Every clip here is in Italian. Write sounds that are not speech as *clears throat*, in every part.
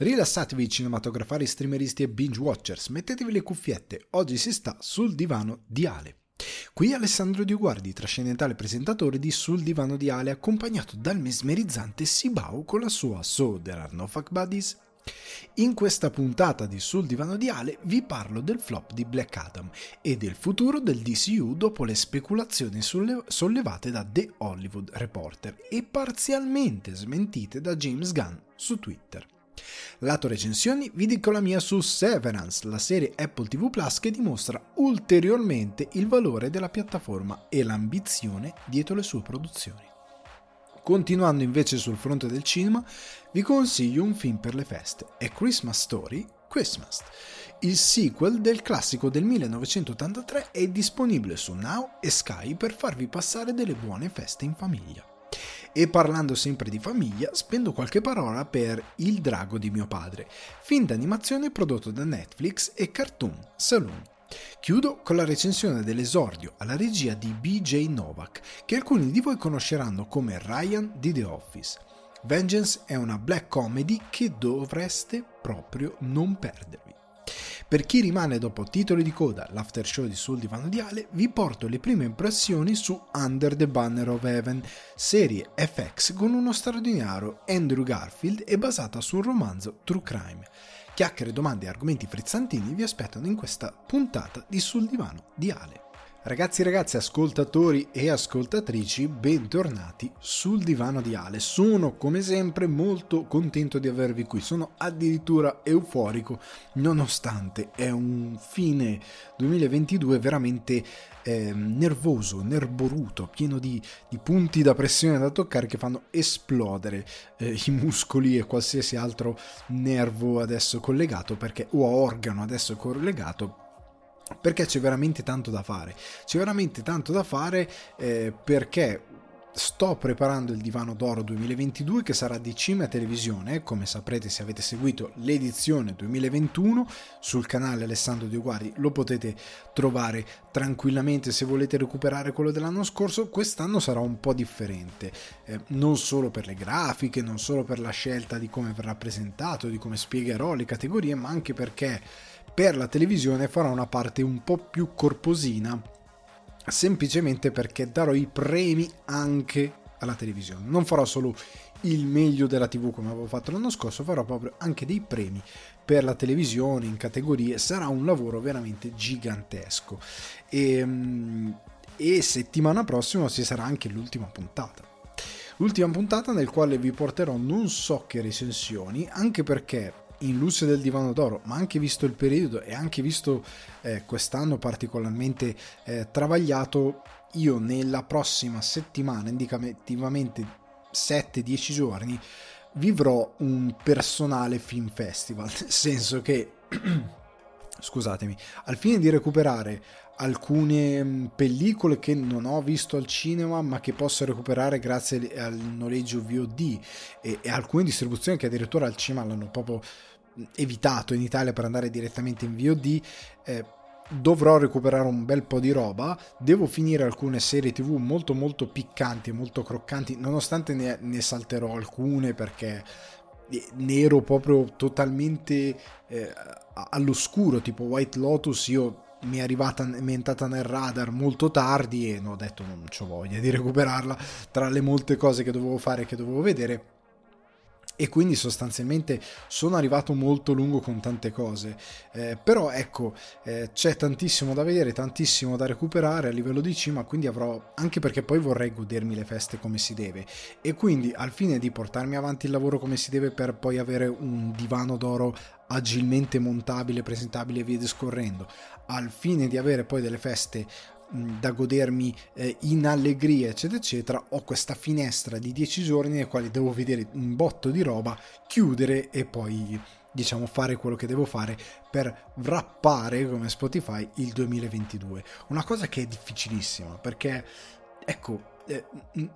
Rilassatevi cinematografari, streameristi e binge watchers, mettetevi le cuffiette, oggi si sta sul divano di Ale. Qui Alessandro Dioguardi, trascendentale presentatore di Sul divano di Ale, accompagnato dal mesmerizzante Sibau con la sua So There Are No Fuck Buddies. In questa puntata di Sul divano di Ale vi parlo del flop di Black Adam e del futuro del DCU dopo le speculazioni sollevate da The Hollywood Reporter e parzialmente smentite da James Gunn su Twitter. Lato recensioni vi dico la mia su Severance, la serie Apple TV Plus che dimostra ulteriormente il valore della piattaforma e l'ambizione dietro le sue produzioni. Continuando invece sul fronte del cinema, vi consiglio un film per le feste, A Christmas Story, Christmas. Il sequel del classico del 1983 è disponibile su Now e Sky per farvi passare delle buone feste in famiglia. E parlando sempre di famiglia, spendo qualche parola per Il drago di mio padre, film d'animazione prodotto da Netflix e Cartoon Saloon. Chiudo con la recensione dell'esordio alla regia di BJ Novak, che alcuni di voi conosceranno come Ryan di The Office. Vengeance è una black comedy che dovreste proprio non perdervi. Per chi rimane dopo titoli di coda, l'after show di Sul Divano di Ale, vi porto le prime impressioni su Under the Banner of Heaven, serie FX con uno straordinario Andrew Garfield e basata su un romanzo True Crime. Chiacchiere, domande e argomenti frizzantini vi aspettano in questa puntata di Sul Divano di Ale. Ragazzi e ragazze, ascoltatori e ascoltatrici, bentornati sul divano di Ale. Sono come sempre molto contento di avervi qui, sono addirittura euforico, nonostante è un fine 2022 veramente eh, nervoso, nerboruto, pieno di, di, punti da pressione da toccare che fanno esplodere eh, i muscoli e qualsiasi altro nervo adesso collegato, perché, o organo adesso collegato perché c'è veramente tanto da fare. C'è veramente tanto da fare eh, perché sto preparando il Divano d'Oro 2022 che sarà di Cime Televisione, come saprete se avete seguito l'edizione 2021 sul canale Alessandro Dioguardi, lo potete trovare tranquillamente se volete recuperare quello dell'anno scorso, quest'anno sarà un po' differente, eh, non solo per le grafiche, non solo per la scelta di come verrà presentato, di come spiegherò le categorie, ma anche perché per la televisione farò una parte un po' più corposina, semplicemente perché darò i premi anche alla televisione. Non farò solo il meglio della TV come avevo fatto l'anno scorso, farò proprio anche dei premi per la televisione in categorie. Sarà un lavoro veramente gigantesco. E, ehm, e settimana prossima ci sarà anche l'ultima puntata. L'ultima puntata nel quale vi porterò non so che recensioni, anche perché in luce del divano d'oro, ma anche visto il periodo e anche visto eh, quest'anno particolarmente eh, travagliato, io nella prossima settimana, indicativamente 7-10 giorni, vivrò un personale film festival, nel senso che, *clears throat* scusatemi, al fine di recuperare alcune mm, pellicole che non ho visto al cinema ma che posso recuperare grazie al noleggio VOD e, e alcune distribuzioni che addirittura al cinema l'hanno proprio evitato in Italia per andare direttamente in VOD eh, dovrò recuperare un bel po' di roba. Devo finire alcune serie tv molto molto piccanti e molto croccanti nonostante ne, ne salterò alcune perché eh, ne ero proprio totalmente eh, all'oscuro tipo White Lotus io mi è arrivata, mi è entrata nel radar molto tardi e non ho detto non ho voglia di recuperarla tra le molte cose che dovevo fare e che dovevo vedere e quindi sostanzialmente sono arrivato molto lungo con tante cose. Eh, però ecco eh, c'è tantissimo da vedere tantissimo da recuperare a livello di cima quindi avrò anche perché poi vorrei godermi le feste come si deve. E quindi al fine di portarmi avanti il lavoro come si deve per poi avere un divano d'oro agilmente montabile, presentabile e via discorrendo, al fine di avere poi delle feste da godermi eh, in allegria eccetera eccetera ho questa finestra di 10 giorni nei quali devo vedere un botto di roba chiudere e poi diciamo fare quello che devo fare per wrappare come Spotify il 2022 una cosa che è difficilissima perché ecco eh,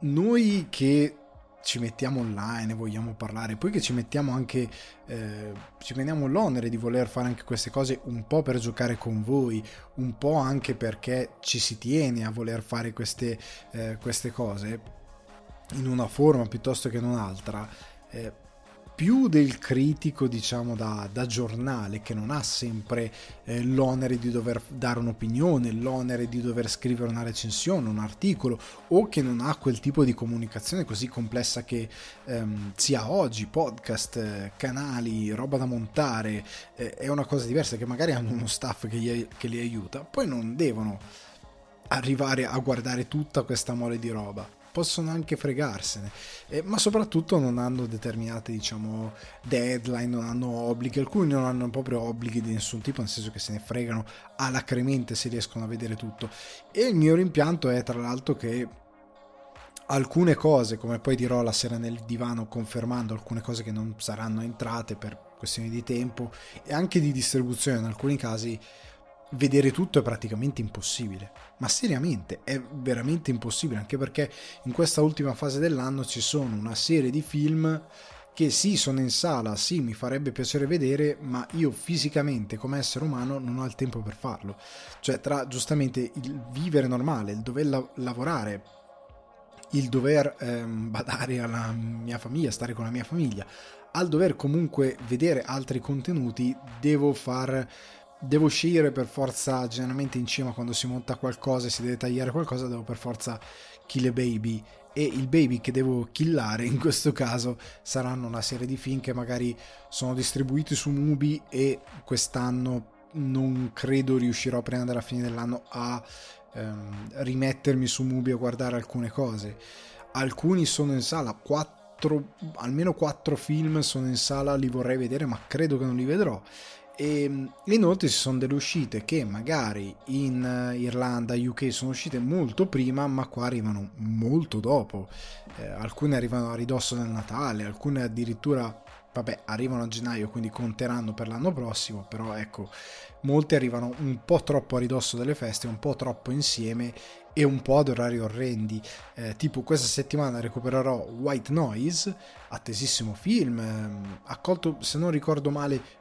noi che ci mettiamo online vogliamo parlare, poi che ci mettiamo anche, eh, ci prendiamo l'onere di voler fare anche queste cose un po' per giocare con voi, un po' anche perché ci si tiene a voler fare queste, eh, queste cose in una forma piuttosto che in un'altra. Eh, più del critico, diciamo, da, da giornale, che non ha sempre eh, l'onere di dover dare un'opinione, l'onere di dover scrivere una recensione, un articolo, o che non ha quel tipo di comunicazione così complessa che ehm, si ha oggi, podcast, eh, canali, roba da montare, eh, è una cosa diversa, che magari hanno uno staff che, gli, che li aiuta, poi non devono arrivare a guardare tutta questa mole di roba possono anche fregarsene, eh, ma soprattutto non hanno determinate diciamo deadline, non hanno obblighi, alcuni non hanno proprio obblighi di nessun tipo, nel senso che se ne fregano alacremente se riescono a vedere tutto. E il mio rimpianto è tra l'altro che alcune cose, come poi dirò la sera nel divano confermando alcune cose che non saranno entrate per questioni di tempo e anche di distribuzione in alcuni casi, vedere tutto è praticamente impossibile. Ma seriamente è veramente impossibile, anche perché in questa ultima fase dell'anno ci sono una serie di film che sì, sono in sala, sì, mi farebbe piacere vedere, ma io fisicamente come essere umano non ho il tempo per farlo. Cioè, tra giustamente il vivere normale, il dover la- lavorare, il dover ehm, *laughs* badare alla mia famiglia, stare con la mia famiglia, al dover comunque vedere altri contenuti, devo far devo scegliere per forza generalmente in cima quando si monta qualcosa e si deve tagliare qualcosa devo per forza kill a baby. E il baby che devo killare in questo caso saranno una serie di film che magari sono distribuiti su Mubi e quest'anno non credo riuscirò prima della fine dell'anno a ehm, rimettermi su Mubi a guardare alcune cose. Alcuni sono in sala 4 almeno 4 film sono in sala li vorrei vedere ma credo che non li vedrò e ehm, inoltre ci sono delle uscite che magari in eh, Irlanda, UK sono uscite molto prima, ma qua arrivano molto dopo. Eh, alcune arrivano a ridosso del Natale, alcune addirittura, vabbè, arrivano a gennaio, quindi conteranno per l'anno prossimo, però ecco, molte arrivano un po' troppo a ridosso delle feste, un po' troppo insieme e un po' ad orari orrendi. Eh, tipo questa settimana recupererò White Noise, attesissimo film, ehm, accolto se non ricordo male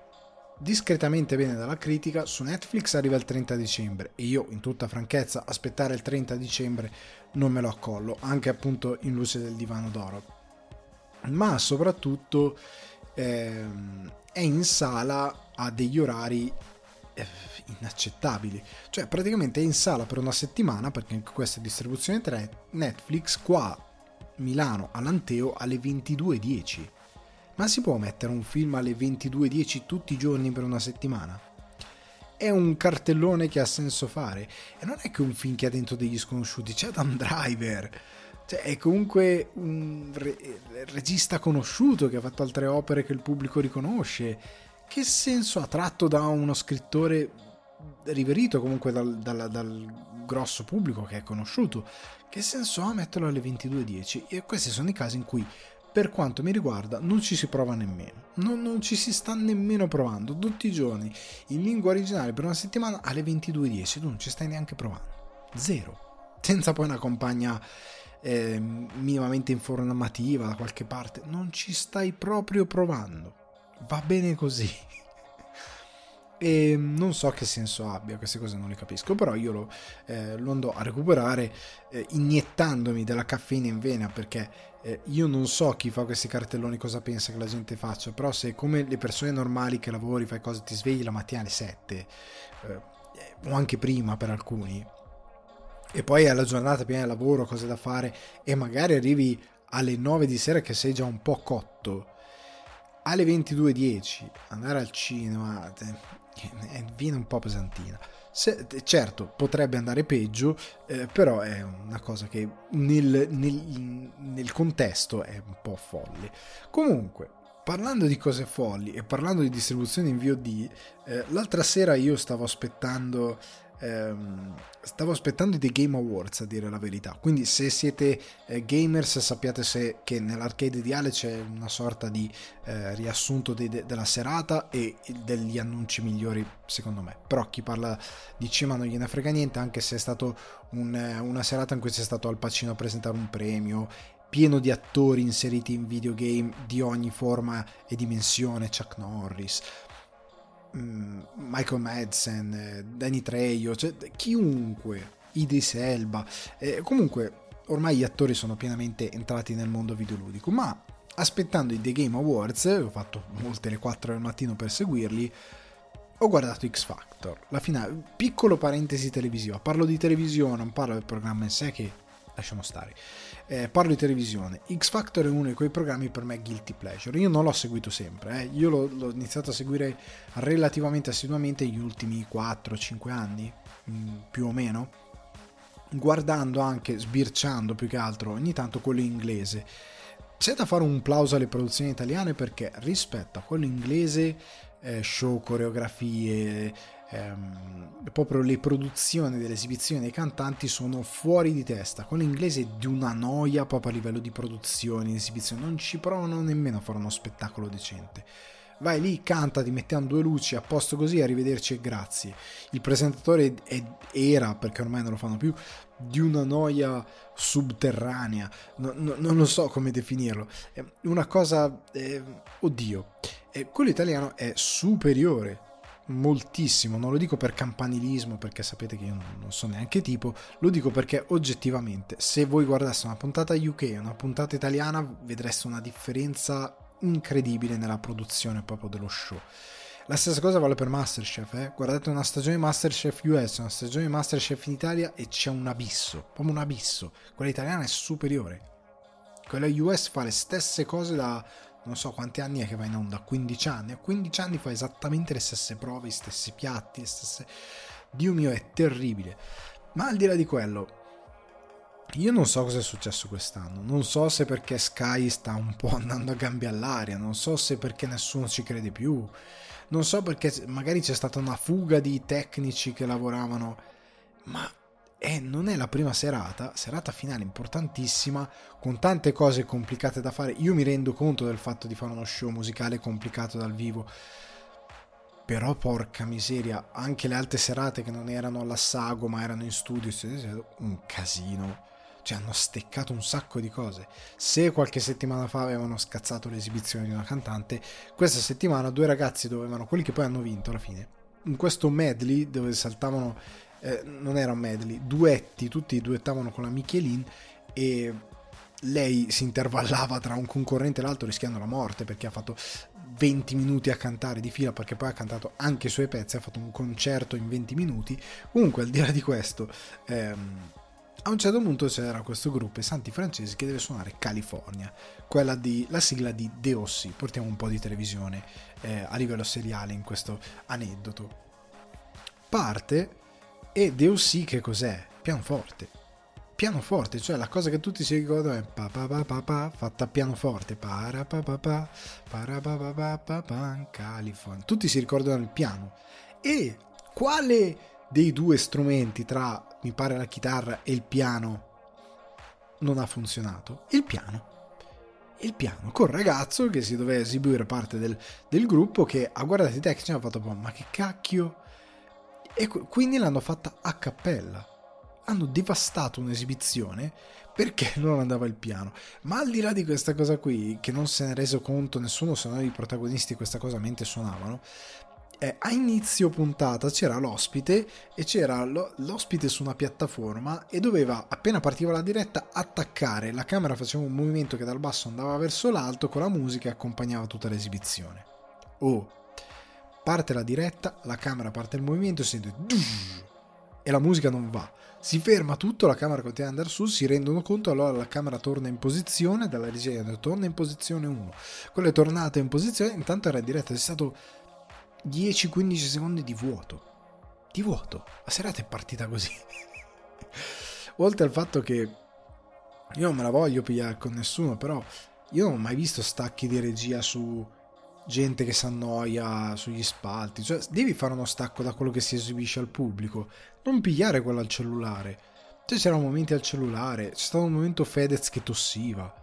discretamente bene dalla critica, su Netflix arriva il 30 dicembre e io in tutta franchezza aspettare il 30 dicembre non me lo accollo, anche appunto in luce del divano d'oro. Ma soprattutto ehm, è in sala a degli orari eh, inaccettabili, cioè praticamente è in sala per una settimana perché anche questa è distribuzione 3 Netflix qua Milano all'Anteo alle 22.10 ma si può mettere un film alle 22.10 tutti i giorni per una settimana? È un cartellone che ha senso fare. E non è che un film che ha dentro degli sconosciuti, c'è Adam Driver. Cioè, è comunque un re- regista conosciuto che ha fatto altre opere che il pubblico riconosce. Che senso ha tratto da uno scrittore riverito comunque dal, dal, dal, grosso pubblico che è conosciuto? Che senso ha metterlo alle 22.10? E questi sono i casi in cui per quanto mi riguarda non ci si prova nemmeno, non, non, ci si sta nemmeno provando, tutti i giorni in lingua originale per una settimana alle 22.10 tu non ci stai neanche provando, zero, senza poi una compagna eh, minimamente informativa da qualche parte, non ci stai proprio provando, va bene così. *laughs* E non so che senso abbia, queste cose non le capisco, però io lo, eh, lo andò a recuperare eh, iniettandomi della caffeina in vena perché eh, io non so chi fa questi cartelloni cosa pensa che la gente faccia, però se come le persone normali che lavori, fai cose, ti svegli la mattina alle 7 eh, o anche prima per alcuni e poi hai la giornata piena di lavoro, cose da fare e magari arrivi alle 9 di sera che sei già un po' cotto alle 22.10 andare al cinema eh, viene un po' pesantina. Se, certo, potrebbe andare peggio, eh, però è una cosa che nel, nel, nel contesto è un po' folle. Comunque, parlando di cose folli e parlando di distribuzione in VOD, eh, l'altra sera io stavo aspettando ehm, stavo aspettando dei Game Awards a dire la verità. Quindi, se siete eh, gamers, sappiate se, che nell'arcade di Ale c'è una sorta di eh, riassunto de, de, della serata e degli annunci migliori, secondo me. Però chi parla di cima non gliene frega niente, anche se è stato un, una serata in cui c'è stato Al Pacino a presentare un premio pieno di attori inseriti in videogame di ogni forma e dimensione, Chuck Norris, Michael Madsen, eh, Danny Trejo, cioè chiunque, Idris Elba, eh, comunque ormai gli attori sono pienamente entrati nel mondo videoludico, ma aspettando i The Game Awards, ho fatto molte le 4 del mattino per seguirli, ho guardato X Factor, la finale, piccolo parentesi televisiva, parlo di televisione, non parlo del programma in sé che lasciamo stare. Eh, parlo di televisione. X Factor è uno di quei programmi per me guilty pleasure. Io non l'ho seguito sempre, eh. io l'ho, l'ho, iniziato a seguire relativamente assiduamente negli ultimi 4-5 anni, mh, mm, più o meno, guardando anche, sbirciando più che altro ogni tanto quello inglese. C'è da fare un plauso alle produzioni italiane perché rispetto a quello inglese, eh, show, coreografie, ehm, proprio le produzioni delle esibizioni dei cantanti sono fuori di testa. Con l'inglese di una noia proprio a livello di produzioni, di esibizioni, non ci provano nemmeno a fare uno spettacolo decente. Vai lì, canta, ti mettiamo due luci, a posto così, arrivederci e grazie. Il presentatore è, era, perché ormai non lo fanno più, di una noia subterranea, no, no, non lo so come definirlo. È una cosa, eh, oddio, eh, quello italiano è superiore moltissimo, non lo dico per campanilismo perché sapete che io non so neanche tipo, lo dico perché oggettivamente se voi guardaste una puntata UK e una puntata italiana vedreste una differenza incredibile nella produzione proprio dello show. La stessa cosa vale per Masterchef, eh? guardate una stagione Masterchef US, una stagione Masterchef in Italia e c'è un abisso, proprio un abisso. Quella italiana è superiore. Quella US fa le stesse cose da non so quanti anni è che va in onda, 15 anni, a 15 anni fa esattamente le stesse prove, gli stessi piatti, le stesse... Dio mio, è terribile. Ma al di là di quello, io non so cosa è successo quest'anno, non so se perché Sky sta un po' andando a gambe all'aria, non so se perché nessuno ci crede più, non so perché magari c'è stata una fuga di tecnici che lavoravano, ma e non è la prima serata, serata finale importantissima, con tante cose complicate da fare. Io mi rendo conto del fatto di fare uno show musicale complicato dal vivo, però porca miseria, anche le altre serate che non erano alla Sago ma erano in studio, un casino. Cioè hanno steccato un sacco di cose. Se qualche settimana fa avevano scazzato l'esibizione di una cantante, questa settimana due ragazzi dovevano, quelli che poi hanno vinto alla fine, in questo medley dove saltavano eh, non era un medley, duetti, tutti duettavano con la Michelin e lei si intervallava tra un concorrente e l'altro rischiando la morte perché ha fatto 20 minuti a cantare di fila perché poi ha cantato anche i suoi pezzi, ha fatto un concerto in 20 minuti. Comunque al di là di questo, ehm, a un certo punto c'era questo gruppo, i Santi Francesi, che deve suonare California, quella di, la sigla di DOC. Portiamo un po' di televisione eh, a livello seriale in questo aneddoto. Parte e Deus che cos'è? Pianoforte. Pianoforte, cioè la cosa che tutti si ricordano è pa pa pa pa pa fatta a pianoforte, para pa pa pa para pa pa pa pa pa California. Tutti si ricordano il piano. E quale dei due strumenti tra mi pare la chitarra e il piano non ha funzionato? Il piano il piano col ragazzo che si doveva eseguire parte del, del gruppo che ha guardato i tecnici e ha fatto ma che cacchio e quindi l'hanno fatta a cappella. Hanno devastato un'esibizione perché *laughs* non andava il piano. Ma al di là di questa cosa qui, che non se ne è reso conto nessuno se non i protagonisti questa cosa mentre suonavano, eh, a inizio puntata c'era l'ospite e c'era lo, l'ospite su una piattaforma e doveva, appena partiva la diretta, attaccare. La camera faceva un movimento che dal basso andava verso l'alto con la musica e accompagnava tutta l'esibizione. Oh, parte la diretta, la camera parte il movimento, si sente e la musica non va. Si ferma tutto, la camera continua ad andare su, si rendono conto, allora la camera torna in posizione, dalla regia torna in posizione 1. Quello è tornato in posizione, intanto era in diretta, è stato 10-15 secondi di vuoto. Di vuoto. La serata è partita così. *laughs* Oltre al fatto che io non me la voglio pigliare con nessuno, però io non ho mai visto stacchi di regia su gente che si annoia sugli spalti, cioè devi fare uno stacco da quello che si esibisce al pubblico, non pigliare quello al cellulare. Cioè c'erano momenti al cellulare, c'è stato un momento Fedez che tossiva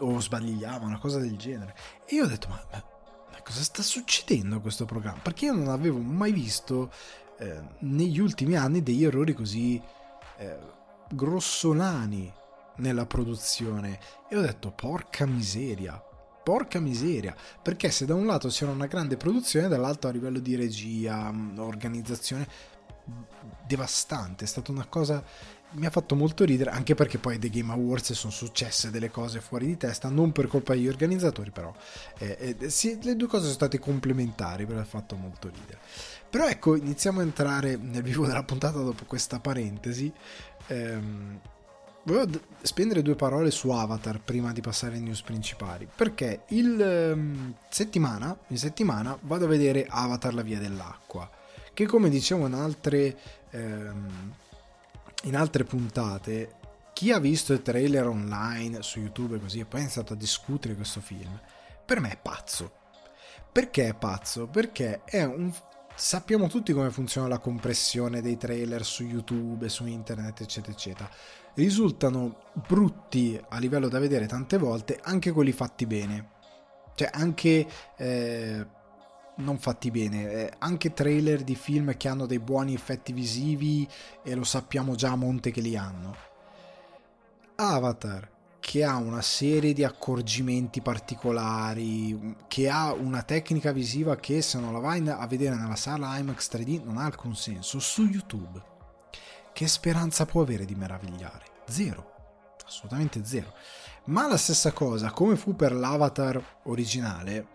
o sbagliava, una cosa del genere. E io ho detto, ma, ma, ma cosa sta succedendo a questo programma? Perché io non avevo mai visto eh, negli ultimi anni degli errori così eh, grossolani nella produzione. E ho detto, porca miseria, porca miseria, perché se da un lato c'era una grande produzione, dall'altro a livello di regia, mm, organizzazione, devastante, è stata una cosa mi ha fatto molto ridere, anche perché poi The Game Awards sono successe delle cose fuori di testa, non per colpa degli organizzatori, però eh, eh, sì, le due cose sono state complementari, però ha fatto molto ridere. Però ecco, iniziamo a entrare nel vivo della puntata dopo questa parentesi. Ehm, volevo spendere due parole su Avatar prima di passare ai news principali, perché il um, settimana, in settimana vado a vedere Avatar la via dell'acqua, che come dicevo in altre... Um, in altre puntate, chi ha visto il trailer online su YouTube e così e poi è iniziato a discutere questo film, per me è pazzo. Perché è pazzo? Perché è un... Sappiamo tutti come funziona la compressione dei trailer su YouTube, su internet, eccetera, eccetera. Risultano brutti a livello da vedere tante volte, anche quelli fatti bene. Cioè, anche... Eh, non fatti bene. Eh, anche trailer di film che hanno dei buoni effetti visivi e lo sappiamo già a monte che li hanno. Avatar, che ha una serie di accorgimenti particolari, che ha una tecnica visiva che se non la vai a vedere nella sala IMAX 3D non ha alcun senso, su YouTube. Che speranza può avere di meravigliare? Zero. Assolutamente zero. Ma la stessa cosa, come fu per l'Avatar originale,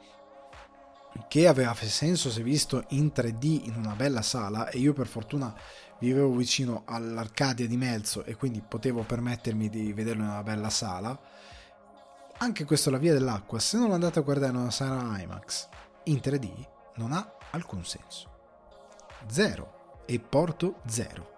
che aveva senso se visto in 3D in una bella sala e io per fortuna vivevo vicino all'Arcadia di Melzo e quindi potevo permettermi di vederlo in una bella sala anche questo La Via dell'Acqua se non andate a guardare in una sala IMAX in 3D non ha alcun senso zero e porto zero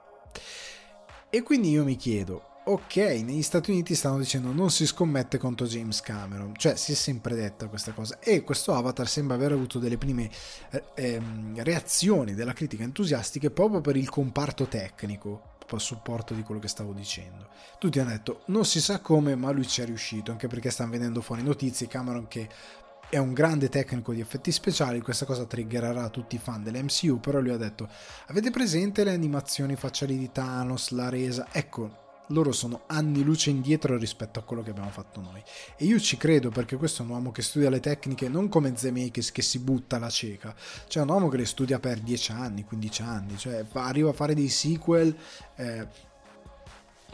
e quindi io mi chiedo ok, negli Stati Uniti stanno dicendo non si scommette contro James Cameron, cioè si è sempre detta questa cosa e questo Avatar sembra aver avuto delle prime eh, ehm, reazioni della critica entusiastiche proprio per il comparto tecnico, a supporto di quello che stavo dicendo. Tutti hanno detto non si sa come, ma lui ci è riuscito, anche perché stanno venendo fuori notizie, Cameron che è un grande tecnico di effetti speciali, questa cosa triggererà tutti i fan dell'MCU, però lui ha detto avete presente le animazioni facciali di Thanos, la resa? Ecco, loro sono anni luce indietro rispetto a quello che abbiamo fatto noi. E io ci credo perché questo è un uomo che studia le tecniche non come Zemeckis che si butta alla cieca, cioè un uomo che le studia per 10 anni, 15 anni, cioè arriva a fare dei sequel eh,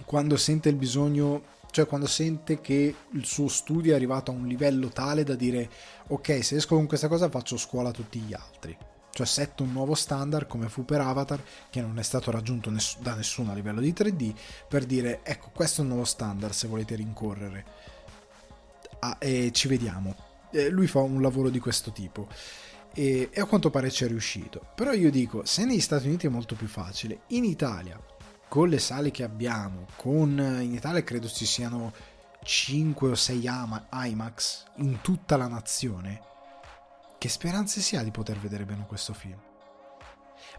quando sente il bisogno, cioè quando sente che il suo studio è arrivato a un livello tale da dire ok, se esco con questa cosa faccio scuola a tutti gli altri cioè setta un nuovo standard come fu per Avatar che non è stato raggiunto ness- da nessuno a livello di 3D per dire ecco questo è un nuovo standard se volete rincorrere ah, e ci vediamo. E lui fa un lavoro di questo tipo. E, e a quanto pare ci è riuscito. Però io dico se negli Stati Uniti è molto più facile. In Italia con le sale che abbiamo con in Italia credo ci siano 5 o 6 IMAX in tutta la nazione che speranze si ha di poter vedere bene questo film?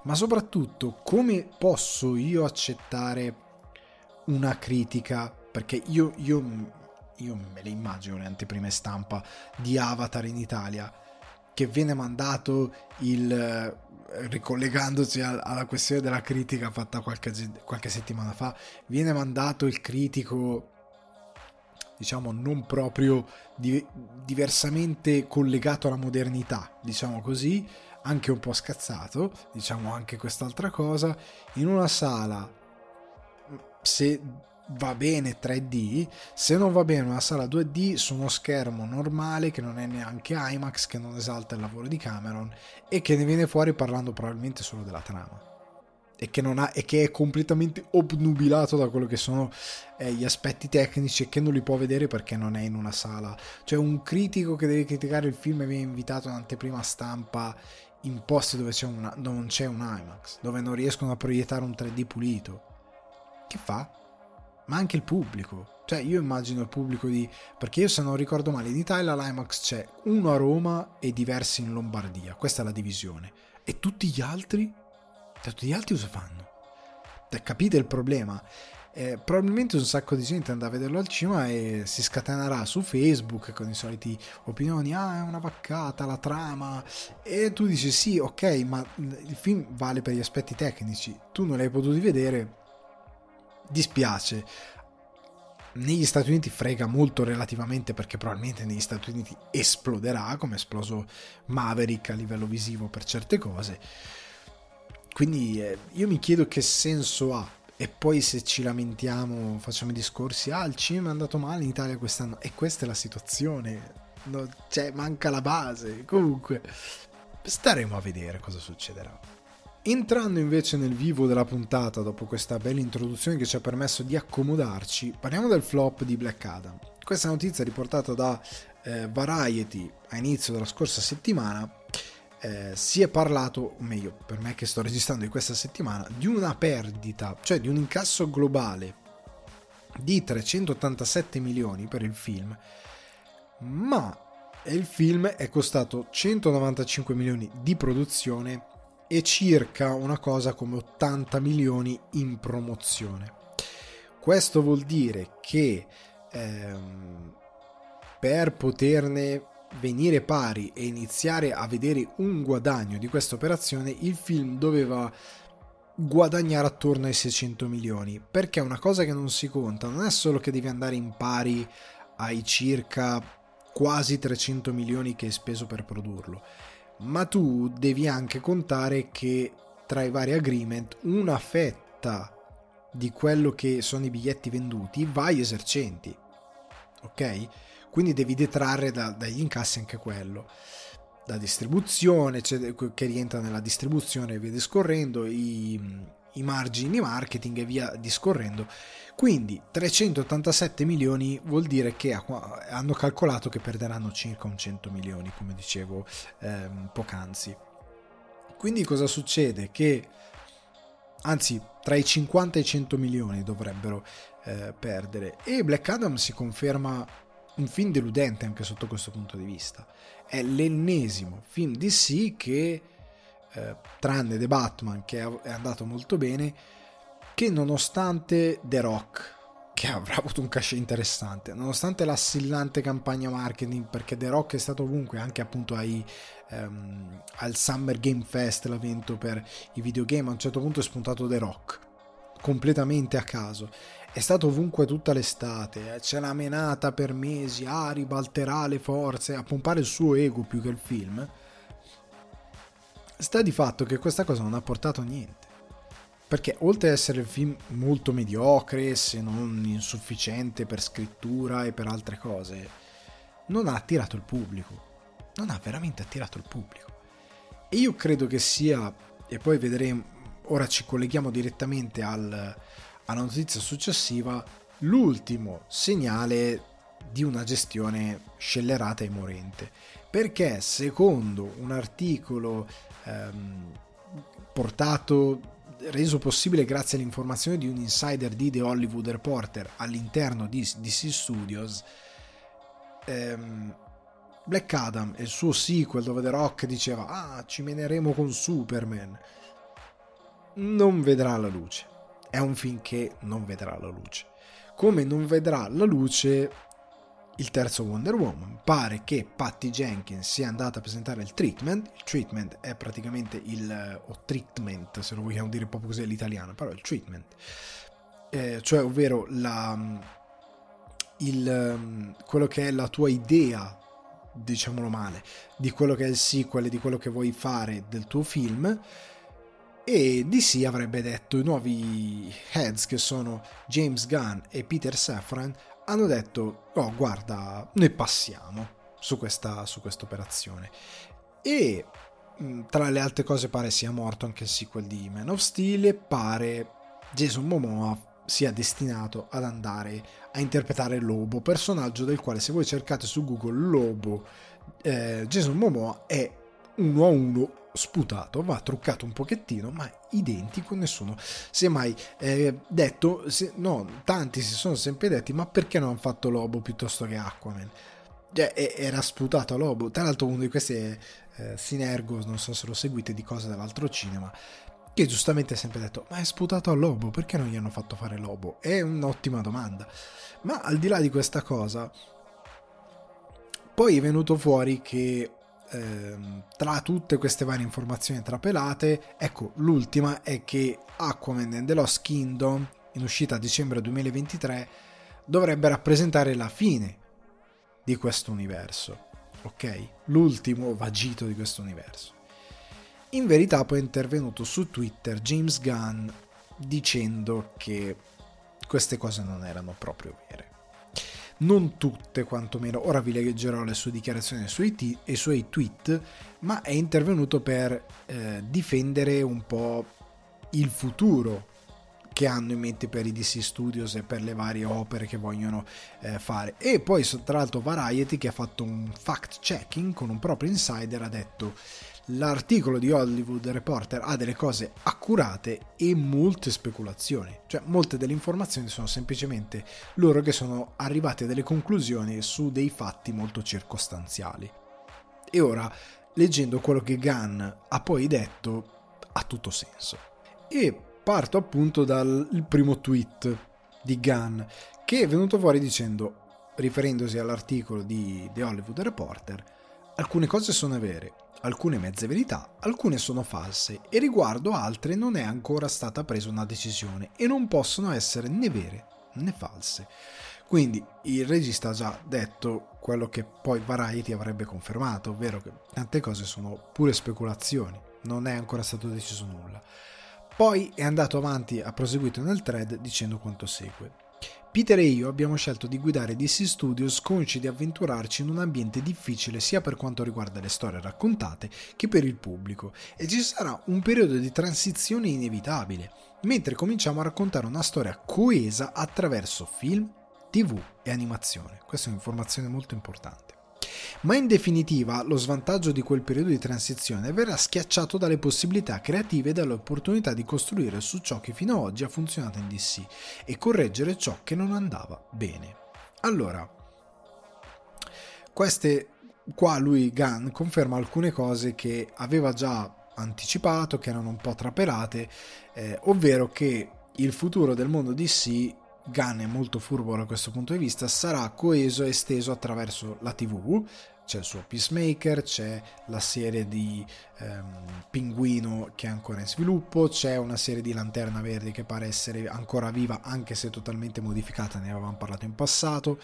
Ma soprattutto, come posso io accettare una critica? Perché io, io, io me le immagino le anteprime stampa di Avatar in Italia, che viene mandato il ricollegandoci alla questione della critica fatta qualche, qualche settimana fa, viene mandato il critico diciamo non proprio di, diversamente collegato alla modernità, diciamo così, anche un po' scazzato, diciamo anche quest'altra cosa, in una sala se va bene 3D, se non va bene una sala 2D su uno schermo normale che non è neanche IMAX, che non esalta il lavoro di Cameron e che ne viene fuori parlando probabilmente solo della trama e che, ha, e che, è completamente obnubilato da quello che sono eh, gli aspetti tecnici e che non li può vedere perché non è in una sala. Cioè un critico che deve criticare il film viene invitato in anteprima stampa in posti dove, c'è una, non c'è un IMAX, dove non riescono a proiettare un 3D pulito. Che fa? Ma anche il pubblico. Cioè io immagino il pubblico di... perché io se non ricordo male in Italia l'IMAX c'è uno a Roma e diversi in Lombardia. Questa è la divisione. E tutti gli altri? tutti gli altri cosa fanno? Cioè, capite il problema? Eh, probabilmente un sacco di gente andrà a vederlo al cinema e si scatenerà su Facebook con i soliti opinioni, ah è una vaccata la trama e tu dici sì ok ma il film vale per gli aspetti tecnici, tu non l'hai potuto vedere, dispiace. Negli Stati Uniti frega molto relativamente perché probabilmente negli Stati Uniti esploderà come è esploso Maverick a livello visivo per certe cose. Quindi eh, io mi chiedo che senso ha. E poi se ci lamentiamo facciamo i discorsi ah il cinema è andato male in Italia quest'anno. E questa è la situazione. No, cioè manca la base. Comunque staremo a vedere cosa succederà entrando invece nel vivo della puntata dopo questa bella introduzione che ci ha permesso di accomodarci parliamo del flop di Black Adam. Questa notizia riportata da eh, Variety a inizio della scorsa settimana eh, si è parlato, o meglio, per me che sto registrando di questa settimana, di una perdita, cioè di un incasso globale di 387 milioni per il film, ma il film è costato 195 milioni di produzione e circa una cosa come 80 milioni in promozione. Questo vuol dire che ehm, per poterne venire pari e iniziare a vedere un guadagno di questa operazione, il film doveva guadagnare attorno ai 600 milioni, perché una cosa che non si conta non è solo che devi andare in pari ai circa quasi 300 milioni che hai speso per produrlo, ma tu devi anche contare che tra i vari agreement una fetta di quello che sono i biglietti venduti va agli esercenti. Ok? quindi devi detrarre da, dagli incassi anche quello la distribuzione cioè, che rientra nella distribuzione e via discorrendo i, i margini marketing e via discorrendo. Quindi 387 milioni vuol dire che hanno calcolato che perderanno circa un 100 milioni come dicevo ehm, poc'anzi. Quindi cosa succede? Che anzi tra i 50 e i 100 milioni dovrebbero eh, perdere. E Black Adam si conferma un film deludente anche sotto questo punto di vista. È l'ennesimo film DC che, eh, tranne The Batman, che è andato molto bene, che nonostante The Rock, che avrà avuto un cachet interessante, nonostante l'assillante campagna marketing, perché The Rock è stato ovunque, anche appunto ai, um, al Summer Game Fest, l'evento per i videogame, a un certo punto è spuntato The Rock, completamente a caso è stato ovunque tutta l'estate, eh. c'è la menata per mesi, ah ribalterà le forze, a pompare il suo ego più che il film. Sta di fatto che questa cosa non ha portato a niente. Perché oltre ad essere il film molto mediocre, se non insufficiente per scrittura e per altre cose, non ha attirato il pubblico. Non ha veramente attirato il pubblico. E io credo che sia, e poi vedremo, ora ci colleghiamo direttamente al, alla notizia successiva l'ultimo segnale di una gestione scellerata e morente. Perché secondo un articolo ehm, portato reso possibile grazie all'informazione di un insider di The Hollywood Reporter all'interno di DC Studios, ehm, Black Adam e il suo sequel dove The Rock diceva ah ci meneremo con Superman non vedrà la luce è un film che non vedrà la luce. Come non vedrà la luce il terzo Wonder Woman. Pare che Patty Jenkins sia andata a presentare il treatment. Il treatment è praticamente il. o treatment, se lo vogliamo dire proprio così l'italiano, però il treatment. Eh, cioè, ovvero la, il, quello che è la tua idea, diciamolo male, di quello che è il sequel e di quello che vuoi fare del tuo film e DC avrebbe detto i nuovi heads che sono James Gunn e Peter Safran hanno detto oh guarda noi passiamo su questa operazione. E tra le altre cose pare sia morto anche il sequel di Man of Steel e pare Jason Momoa sia destinato ad andare a interpretare Lobo personaggio del quale se voi cercate su Google Lobo eh, Jason Momoa è uno a uno sputato, va truccato un pochettino, ma identico nessuno. Si è mai eh, detto, se, no, tanti si sono sempre detti, ma perché non hanno fatto Lobo piuttosto che Aquaman? Cioè, era sputato a Lobo. Tra l'altro, uno di questi è eh, Sinergo, non so se lo seguite, di cose dell'altro cinema, che giustamente ha sempre detto, ma è sputato a Lobo, perché non gli hanno fatto fare Lobo? È un'ottima domanda. Ma al di là di questa cosa, poi è venuto fuori che ehm, tra tutte queste varie informazioni trapelate, ecco, l'ultima è che Aquaman and the Lost Kingdom, in uscita a dicembre 2023, dovrebbe rappresentare la fine di questo universo, ok? L'ultimo vagito di questo universo. In verità poi è intervenuto su Twitter James Gunn dicendo che queste cose non erano proprio vere. Non tutte, quantomeno. Ora vi leggerò le sue dichiarazioni e i suoi, tweet, ma è intervenuto per eh, difendere un po' il futuro che hanno in mente per i DC Studios e per le varie opere che vogliono eh, fare. E poi, tra l'altro, Variety che ha fatto un fact checking con un proprio insider ha detto l'articolo di Hollywood Reporter ha delle cose accurate e molte speculazioni, cioè molte delle informazioni sono semplicemente loro che sono arrivati a delle conclusioni su dei fatti molto circostanziali. E ora, leggendo quello che Gunn ha poi detto, ha tutto senso. E parto appunto dal primo tweet di Gunn, che è venuto fuori dicendo, riferendosi all'articolo di The Hollywood Reporter, alcune cose sono vere, alcune mezze verità, alcune sono false e riguardo altre non è ancora stata presa una decisione e non possono essere né vere né false. Quindi il regista ha già detto quello che poi Variety avrebbe confermato, ovvero che tante cose sono pure speculazioni, non è ancora stato deciso nulla. Poi è andato avanti, ha proseguito nel thread dicendo quanto segue. Peter e io abbiamo scelto di guidare DC Studios consci di avventurarci in un ambiente difficile sia per quanto riguarda le storie raccontate che per il pubblico e ci sarà un periodo di transizione inevitabile, mentre cominciamo a raccontare una storia coesa attraverso film, tv e animazione. Questa è un'informazione molto importante. Ma in definitiva lo svantaggio di quel periodo di transizione verrà schiacciato dalle possibilità creative e dall'opportunità di costruire su ciò che fino ad oggi ha funzionato in DC e correggere ciò che non andava bene. Allora, queste qua lui Gunn conferma alcune cose che aveva già anticipato, che erano un po' trapelate, eh, ovvero che il futuro del mondo DC Gunn è molto furbo da questo punto di vista, sarà coeso e esteso attraverso la TV, c'è il suo Peacemaker, c'è la serie di ehm, Pinguino che è ancora in sviluppo, c'è una serie di Lanterna Verde che pare essere ancora viva anche se totalmente modificata, ne avevamo parlato in passato.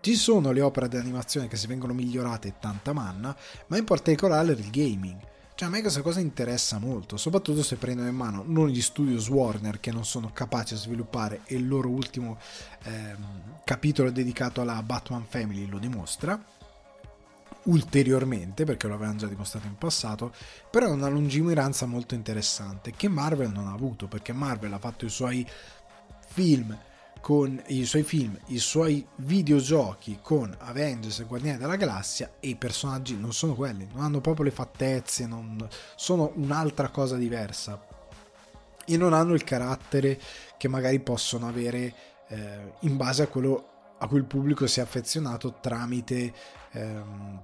Ci sono le opere di animazione che si vengono migliorate tanta manna, ma in particolare il gaming. Cioè, a me questa cosa interessa molto, soprattutto se prendono in mano non gli studios Warner che non sono capaci a sviluppare e il loro ultimo ehm, capitolo dedicato alla Batman Family lo dimostra, ulteriormente perché lo avevano già dimostrato in passato però è una lungimiranza molto interessante che Marvel non ha avuto perché Marvel ha fatto i suoi film con i suoi film, i suoi videogiochi con Avengers e Guardiani della Galassia e i personaggi non sono quelli, non hanno proprio le fattezze, non, sono un'altra cosa diversa. E non hanno il carattere che magari possono avere eh, in base a quello a cui il pubblico si è affezionato tramite, ehm,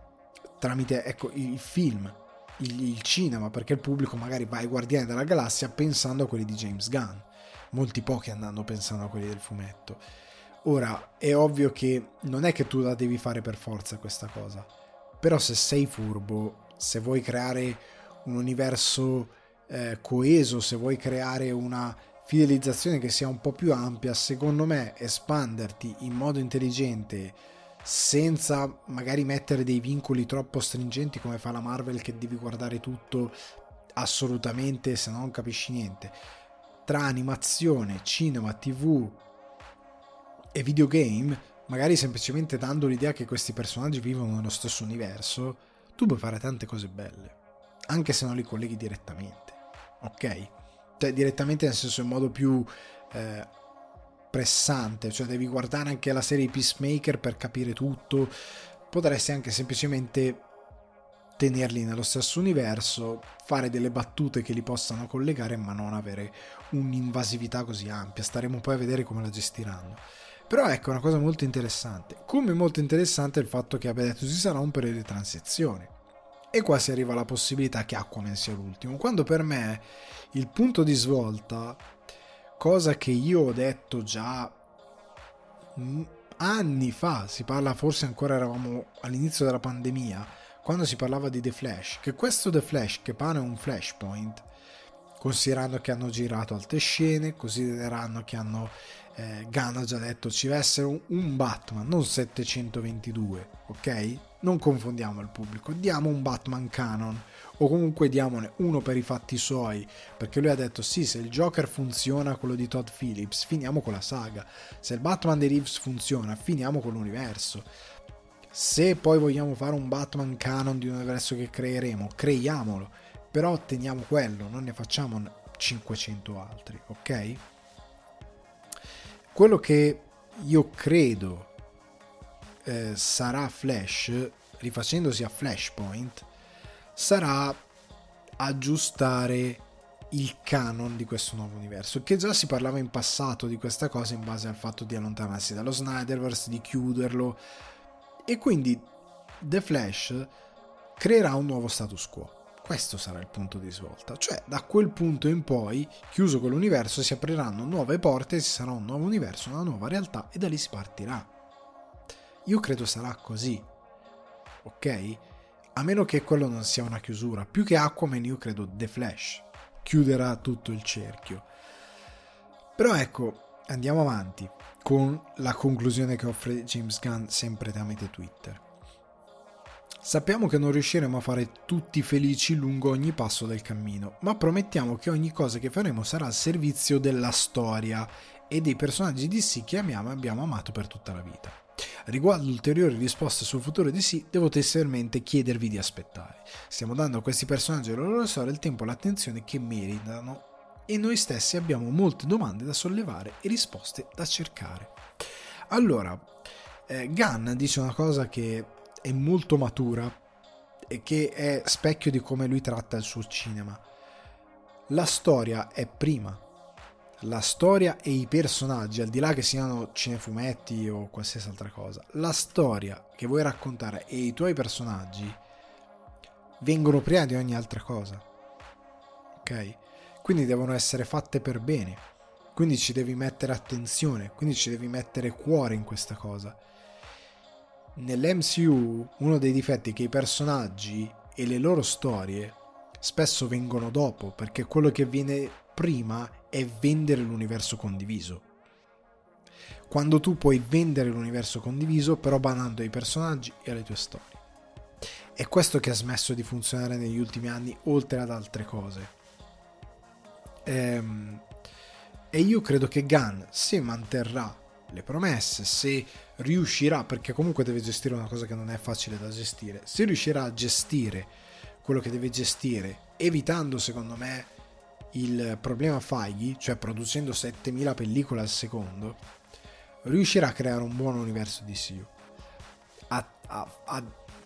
tramite ecco, il film, il, il cinema, perché il pubblico magari va ai Guardiani della Galassia pensando a quelli di James Gunn molti pochi andranno pensando a quelli del fumetto. Ora, è ovvio che non è che tu la devi fare per forza questa cosa, però se sei furbo, se vuoi creare un universo eh, coeso, se vuoi creare una fidelizzazione che sia un po' più ampia, secondo me espanderti in modo intelligente senza magari mettere dei vincoli troppo stringenti come fa la Marvel che devi guardare tutto assolutamente se no non capisci niente tra animazione, cinema, tv e videogame, magari semplicemente dando l'idea che questi personaggi vivono nello stesso universo, tu puoi fare tante cose belle, anche se non li colleghi direttamente, ok? Cioè direttamente nel senso in modo più eh, pressante, cioè devi guardare anche la serie Peacemaker per capire tutto, potresti anche semplicemente tenerli nello stesso universo, fare delle battute che li possano collegare, ma non avere un'invasività così ampia. Staremo poi a vedere come la gestiranno. Però ecco una cosa molto interessante. Come molto interessante è il fatto che abbia detto ci sarà un periodo di transizione. E qua si arriva alla possibilità che Aquaman sia l'ultimo. Quando per me il punto di svolta, cosa che io ho detto già anni fa, si parla forse ancora eravamo all'inizio della pandemia, quando si parlava di The Flash, che questo The Flash che pare un flashpoint, considerando che hanno girato altre scene, considerando che hanno eh, Gunn ha già detto ci deve essere un, un, Batman, non 722, ok? Non confondiamo il pubblico, diamo un Batman canon, o comunque diamone uno per i fatti suoi, perché lui ha detto sì, se il Joker funziona quello di Todd Phillips, finiamo con la saga, se il Batman di Reeves funziona, finiamo con l'universo. Se poi vogliamo fare un Batman canon di un universo che creeremo, creiamolo, però otteniamo quello, non ne facciamo 500 altri, ok? Quello che io credo eh, sarà Flash, rifacendosi a Flashpoint, sarà aggiustare il canon di questo nuovo universo, che già si parlava in passato di questa cosa in base al fatto di allontanarsi dallo Snyderverse, di chiuderlo, e quindi The Flash creerà un nuovo status quo. Questo sarà il punto di svolta, cioè da quel punto in poi, chiuso quell'universo, si apriranno nuove porte, ci sarà un nuovo universo, una nuova realtà e da lì si partirà. Io credo sarà così. Ok? A meno che quello non sia una chiusura. Più che Aquaman, io credo The Flash chiuderà tutto il cerchio. Però ecco, andiamo avanti con la conclusione che offre James Gunn sempre tramite Twitter. Sappiamo che non riusciremo a fare tutti felici lungo ogni passo del cammino, ma promettiamo che ogni cosa che faremo sarà al servizio della storia e dei personaggi di sì che amiamo e abbiamo amato per tutta la vita. Riguardo ulteriori risposte sul futuro di sì, devo tessermente chiedervi di aspettare. Stiamo dando a questi personaggi e alle loro storie il tempo e l'attenzione che meritano e noi stessi abbiamo molte domande da sollevare e risposte da cercare. Allora, eh, Gunn dice una cosa che è molto matura e che è specchio di come lui tratta il suo cinema. La storia è prima la storia e i personaggi, al di là che siano cinefumetti o qualsiasi altra cosa, la storia che vuoi raccontare e i tuoi personaggi vengono prima di ogni altra cosa. Ok? Quindi devono essere fatte per bene. Quindi ci devi mettere attenzione, quindi ci devi mettere cuore in questa cosa. Nell'MCU uno dei difetti è che i personaggi e le loro storie spesso vengono dopo, perché quello che viene prima è vendere l'universo condiviso. Quando tu puoi vendere l'universo condiviso, però banando ai personaggi e alle tue storie. È questo che ha smesso di funzionare negli ultimi anni, oltre ad altre cose. Ehm, e io credo che Gunn, se manterrà le promesse, se riuscirà, perché comunque deve gestire una cosa che non è facile da gestire, se riuscirà a gestire quello che deve gestire, evitando secondo me il problema Feige, cioè producendo 7000 pellicole al secondo, riuscirà a creare un buon universo DCU. Ha, ha, ha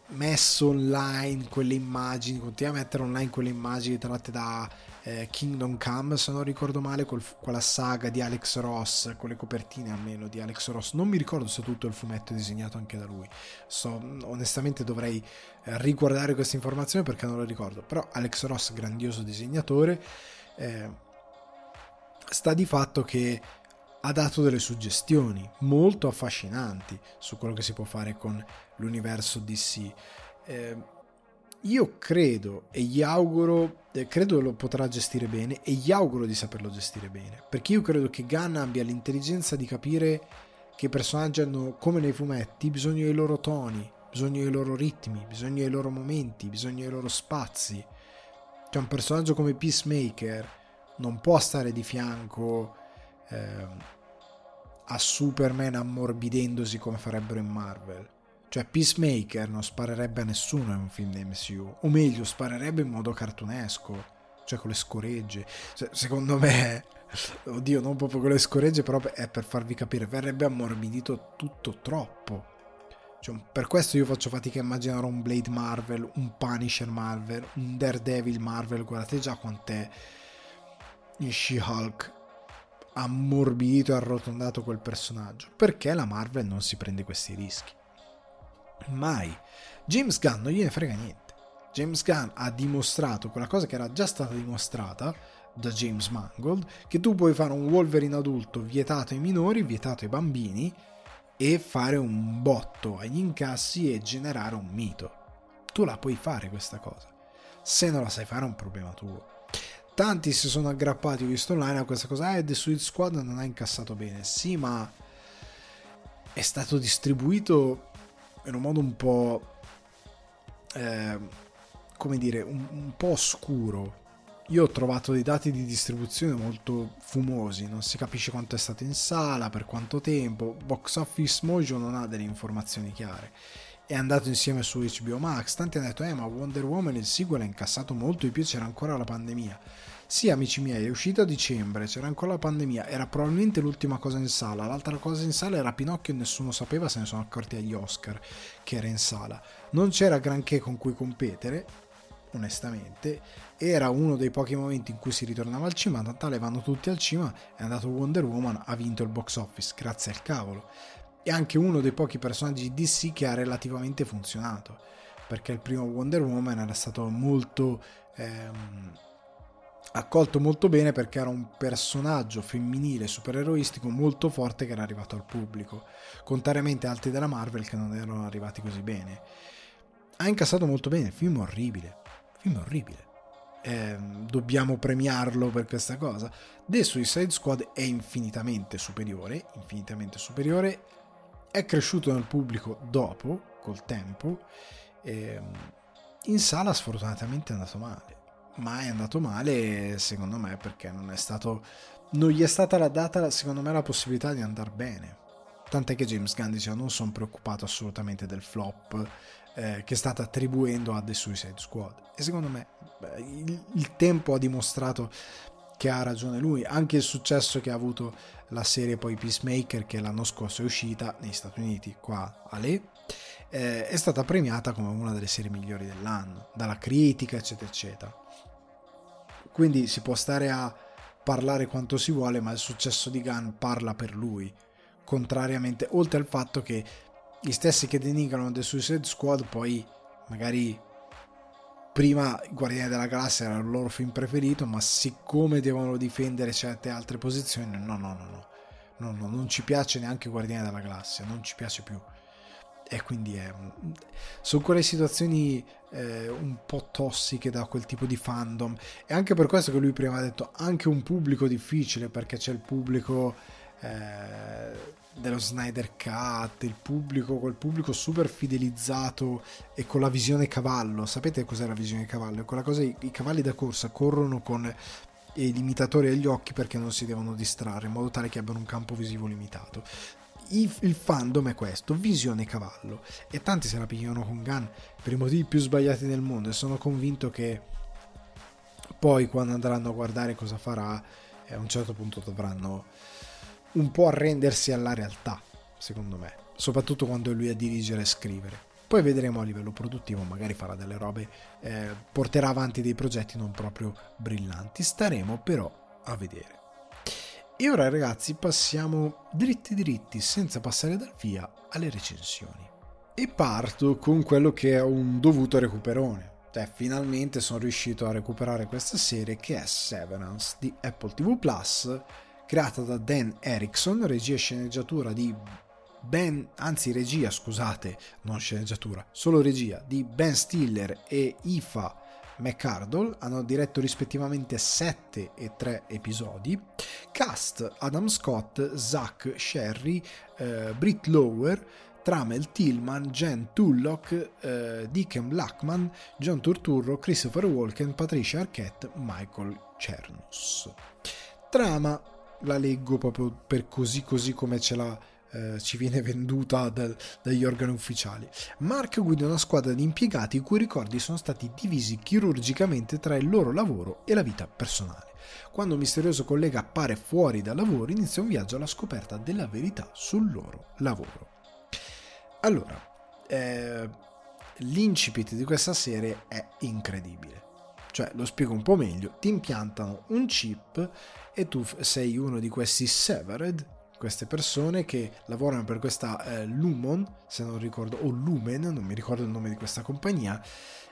messo online quelle immagini, continua a mettere online quelle immagini tratte da eh, Kingdom Come, se non ricordo male, col, quella saga di Alex Ross, con le copertine almeno di Alex Ross. Non mi ricordo se tutto il fumetto è disegnato anche da lui. So, onestamente dovrei eh, riguardare questa informazione perché non lo ricordo. Però Alex Ross, grandioso disegnatore eh, sta di fatto che ha dato delle suggestioni molto affascinanti su quello che si può fare con l'universo DC. Eh, io credo e gli auguro, credo lo potrà gestire bene e gli auguro di saperlo gestire bene, perché io credo che Gunn abbia l'intelligenza di capire che i personaggi hanno, come nei fumetti, bisogno dei loro toni, bisogno dei loro ritmi, bisogno dei loro momenti, bisogno dei loro spazi. Cioè un personaggio come Peacemaker non può stare di fianco eh, a Superman ammorbidendosi come farebbero in Marvel. Cioè Peacemaker non sparerebbe a nessuno in un film di MCU, o meglio sparerebbe in modo cartunesco, cioè con le scoregge. Cioè, secondo me, *laughs* oddio, non proprio con le scoregge, però è per farvi capire, verrebbe ammorbidito tutto troppo. Cioè, per questo io faccio fatica a immaginare un Blade Marvel, un Punisher Marvel, un Daredevil Marvel. Guardate già quant'è in She-Hulk ammorbidito e arrotondato quel personaggio. Perché la Marvel non si prende questi rischi? Mai. James Gunn non gliene frega niente. James Gunn ha dimostrato quella cosa che era già stata dimostrata da James Mangold, che tu puoi fare un Wolverine adulto vietato ai minori, vietato ai bambini, e fare un botto agli incassi e generare un mito. Tu la puoi fare questa cosa. Se non la sai fare è un problema tuo. Tanti si sono aggrappati, ho visto online, a questa cosa. Eh, The Suicide Squad non ha incassato bene. Sì, ma è stato distribuito in un modo un po' eh, come dire, un, un po' oscuro. Io ho trovato dei dati di distribuzione molto fumosi, non si capisce quanto è stato in sala, per quanto tempo. Box Office Mojo non ha delle informazioni chiare. È andato insieme su HBO Max. Tanti hanno detto: Eh, ma Wonder Woman il sequel ha incassato molto di più, c'era ancora la pandemia. Sì, amici miei, è uscito a dicembre, c'era ancora la pandemia, era probabilmente l'ultima cosa in sala. L'altra cosa in sala era Pinocchio e nessuno sapeva, se ne sono accorti agli Oscar che era in sala. Non c'era granché con cui competere, onestamente. Era uno dei pochi momenti in cui si ritornava al cinema, tant'è vanno tutti al cinema, è andato Wonder Woman, ha vinto il box office, grazie al cavolo. E anche uno dei pochi personaggi DC che ha relativamente funzionato, perché il primo Wonder Woman era stato molto... Ehm, accolto molto bene perché era un personaggio femminile supereroistico molto forte che era arrivato al pubblico, contrariamente a altri della Marvel che non erano arrivati così bene ha incassato molto bene, il film orribile, il film orribile. Eh, dobbiamo premiarlo per questa cosa. The Suicide Squad è infinitamente superiore, infinitamente superiore, è cresciuto nel pubblico dopo, col tempo, eh, in sala sfortunatamente è andato male, ma è andato male secondo me perché non è stato, non gli è stata data secondo me la possibilità di andare bene. Tant'è che James Gunn diceva non sono preoccupato assolutamente del flop eh, che state attribuendo a The Suicide Squad. E secondo me beh, il, il, tempo ha dimostrato che ha ragione lui, anche il successo che ha avuto la serie poi Peacemaker che l'anno scorso è uscita negli Stati Uniti, qua a lei, eh, è stata premiata come una delle serie migliori dell'anno, dalla critica eccetera eccetera. Quindi si può stare a parlare quanto si vuole, ma il successo di Gunn parla per lui contrariamente, oltre al fatto che gli stessi che denigrano The Suicide Squad poi magari prima Guardiani della Galassia era il loro film preferito ma siccome devono difendere certe altre posizioni no no no no, no, no non ci piace neanche Guardiani della Galassia non ci piace più e quindi è, sono quelle situazioni eh, un po' tossiche da quel tipo di fandom e anche per questo che lui prima ha detto anche un pubblico difficile perché c'è il pubblico eh, dello Snyder Cut, il pubblico, quel pubblico super fidelizzato e con la visione cavallo. Sapete cos'è la visione cavallo? Quella cosa, i, i cavalli da corsa corrono con i limitatori agli occhi perché non si devono distrarre, in modo tale che abbiano un campo visivo limitato. Il, fandom è questo, visione cavallo. E tanti se la pigliano con Gun per i motivi più sbagliati del mondo e sono convinto che poi quando andranno a guardare cosa farà, a un certo punto dovranno un po' arrendersi alla realtà, secondo me, soprattutto quando è lui a dirigere e scrivere. Poi vedremo a livello produttivo, magari farà delle robe, eh, porterà avanti dei progetti non proprio brillanti, staremo però a vedere. E ora ragazzi passiamo dritti dritti, senza passare dal via, alle recensioni. E parto con quello che è un dovuto recuperone. Cioè, finalmente sono riuscito a recuperare questa serie che è Severance di Apple TV Plus creata da Dan Erickson, regia e sceneggiatura di Ben, anzi regia, scusate, non sceneggiatura, solo regia di Ben Stiller e Ifa McCardle, hanno diretto rispettivamente 7 e 3 episodi. Cast Adam Scott, Zach Sherry, eh, Britt Lower, Tramel Tillman, Jen Tullock, eh, Deacon Blackman, John Turturro, Christopher Walken, Patricia Arquette, Michael Cernus. Trama la leggo proprio per così così come ce l'ha eh, ci viene *laughs* venduta dal, dagli organi ufficiali. Mark guida una squadra di impiegati i cui ricordi sono stati divisi chirurgicamente tra il loro lavoro e la vita personale. Quando un misterioso collega appare fuori dal lavoro, inizia un viaggio alla scoperta della verità sul loro lavoro. Allora, eh, l'incipit di questa serie è incredibile. Cioè, lo spiego un po' meglio, ti impiantano un chip e tu sei uno di questi severed, queste persone che lavorano per questa eh, Lumon, se non ricordo, o Lumen, non mi ricordo il nome di questa compagnia,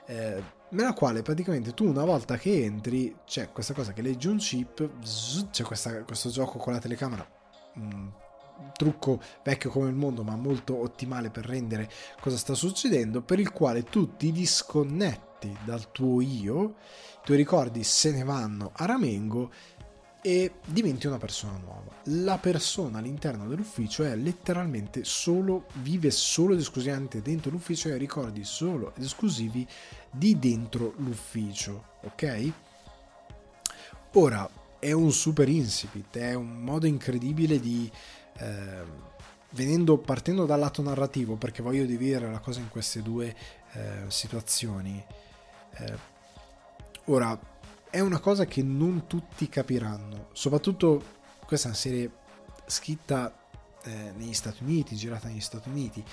eh, nella quale praticamente tu una volta che entri c'è questa cosa che leggi un chip, c'è questa, questo gioco con la telecamera, un trucco vecchio come il mondo ma molto ottimale per rendere cosa sta succedendo, per il quale tu ti disconnetti dal tuo io, i tuoi ricordi se ne vanno a ramengo e diventi una persona nuova. La persona all'interno dell'ufficio è letteralmente solo, vive solo ed esclusivamente dentro l'ufficio e ha ricordi solo ed esclusivi di dentro l'ufficio, ok? Ora, è un super incipit, è un modo incredibile di... Eh, venendo, partendo dal lato narrativo, perché voglio dividere la cosa in queste due eh, situazioni. Eh, ora, è una cosa che non tutti capiranno, soprattutto questa è una serie scritta eh, negli Stati Uniti, girata negli Stati Uniti,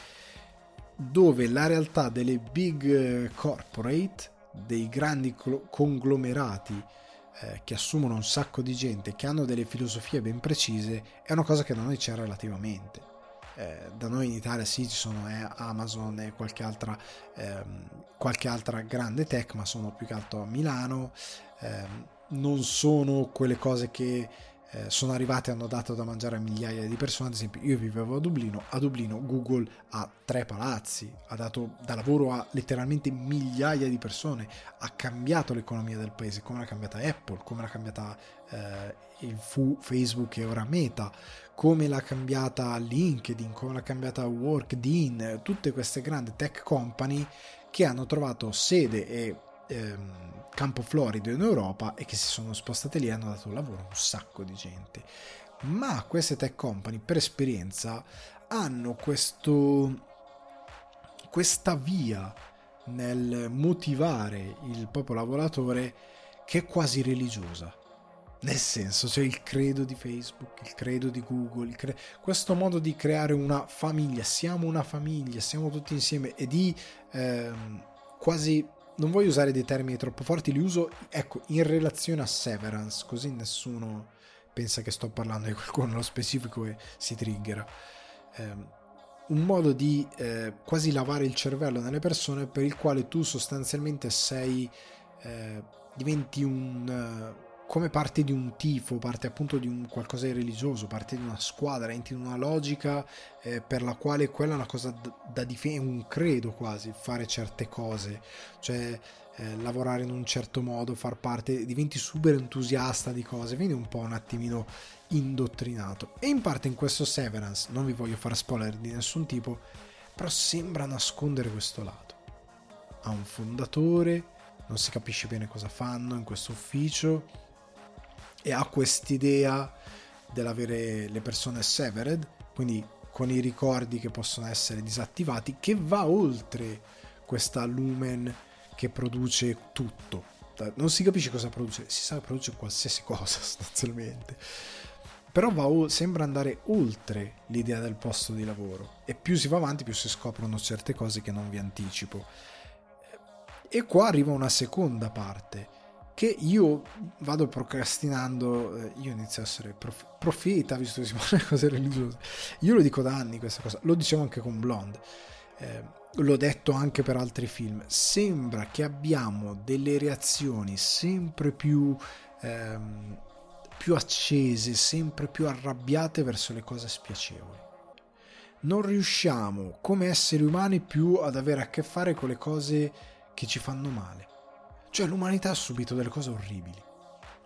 dove la realtà delle big eh, corporate, dei grandi conglomerati eh, che assumono un sacco di gente, che hanno delle filosofie ben precise, è una cosa che da noi c'è relativamente. Eh, da noi in Italia sì ci sono eh, Amazon e qualche altra, ehm, qualche altra grande tech, ma sono più che altro a Milano, Ehm, non sono quelle cose che eh, sono arrivate e hanno dato da mangiare a migliaia di persone. Ad esempio, io vivevo a Dublino, a Dublino Google ha tre palazzi, ha dato da lavoro a letteralmente migliaia di persone, ha cambiato l'economia del paese, come l'ha cambiata Apple, come l'ha cambiata eh, Facebook e ora Meta, come l'ha cambiata LinkedIn, come l'ha cambiata Workdin, tutte queste grandi tech company che hanno trovato sede e ehm, campo florido in Europa e che si sono spostate lì e hanno dato lavoro a un sacco di gente. Ma queste tech company, per esperienza, hanno questo, questa via nel motivare il proprio lavoratore che è quasi religiosa. Nel senso, c'è il credo di Facebook, il credo di Google, cre... questo modo di creare una famiglia, siamo una famiglia, siamo tutti insieme e di ehm, quasi non voglio usare dei termini troppo forti, li uso ecco, in relazione a Severance, così nessuno pensa che sto parlando di qualcuno nello specifico e si triggera. Eh, un modo di eh, quasi lavare il cervello nelle persone per il quale tu sostanzialmente sei eh, diventi un come parte di un tifo, parte appunto di un qualcosa di religioso, parte di una squadra, entri in una logica eh, per la quale quella è una cosa da, da difendere, un credo quasi, fare certe cose, cioè eh, lavorare in un certo modo, far parte, diventi super entusiasta di cose, vieni un po' un attimino indottrinato. E in parte in questo Severance, non vi voglio fare spoiler di nessun tipo, però sembra nascondere questo lato. Ha un fondatore, non si capisce bene cosa fanno in questo ufficio e ha quest'idea dell'avere le persone severed, quindi con i ricordi che possono essere disattivati, che va oltre questa lumen che produce tutto. Non si capisce cosa produce, si sa che produce qualsiasi *laughs* cosa sostanzialmente. Però va, sembra andare oltre l'idea del posto di lavoro e più si va avanti più si scoprono certe cose che non vi anticipo. E qua arriva una seconda parte che io vado procrastinando, eh, io inizio a essere prof- profeta, visto che si *laughs* parla di cose religiose. Io lo dico da anni questa cosa, lo dicevo anche con Blonde, eh, l'ho detto anche per altri film. Sembra che abbiamo delle reazioni sempre più, ehm, più accese, sempre più arrabbiate verso le cose spiacevoli. Non riusciamo come esseri umani più ad avere a che fare con le cose che ci fanno male cioè l'umanità ha subito delle cose orribili.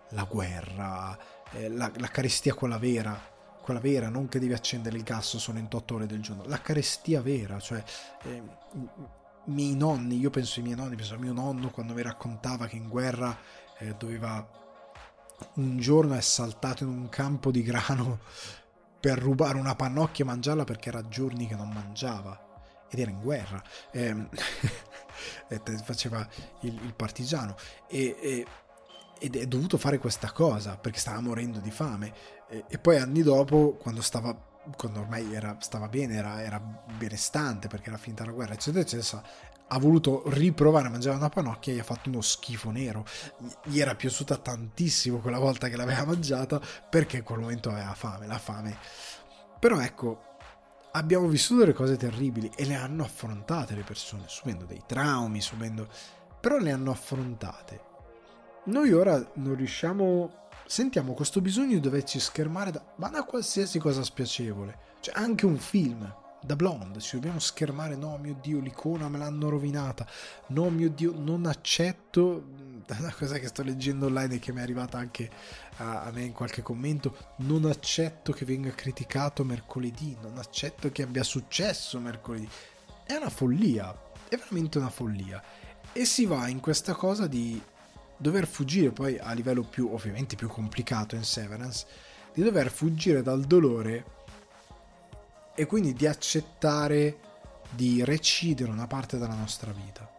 La guerra, eh, la, la carestia quella vera, quella vera, non che devi accendere il gas solo in 8 ore del giorno, la carestia vera, cioè eh, miei nonni, io penso ai miei nonni, penso a mio nonno quando mi raccontava che in guerra eh, doveva un giorno è saltato in un campo di grano *laughs* per rubare una pannocchia e mangiarla perché era giorni che non mangiava ed era in guerra. *laughs* Eh, faceva il, il partigiano e, e, ed è dovuto fare questa cosa perché stava morendo di fame e, e poi anni dopo quando stava quando ormai era, stava bene era, era, benestante perché era finita la guerra eccetera eccetera ha voluto riprovare a mangiare una panocchia e gli ha fatto uno schifo nero gli era piaciuta tantissimo quella volta che l'aveva mangiata perché in quel momento aveva fame la fame però ecco abbiamo vissuto delle cose terribili e le hanno affrontate le persone, subendo dei traumi, subendo... però le hanno affrontate. Noi ora non riusciamo... Sentiamo questo bisogno di doverci schermare da, ma da qualsiasi cosa spiacevole. Cioè anche un film, da Blonde, ci dobbiamo schermare, no mio Dio, l'icona me l'hanno rovinata, no mio Dio, non accetto *laughs* una cosa che sto leggendo online e che mi è arrivata anche a, a, me in qualche commento, non accetto che venga criticato mercoledì, non accetto che abbia successo mercoledì. È una follia, è veramente una follia. E si va in questa cosa di dover fuggire poi a livello più, ovviamente più complicato in Severance, di dover fuggire dal dolore e quindi di accettare di recidere una parte della nostra vita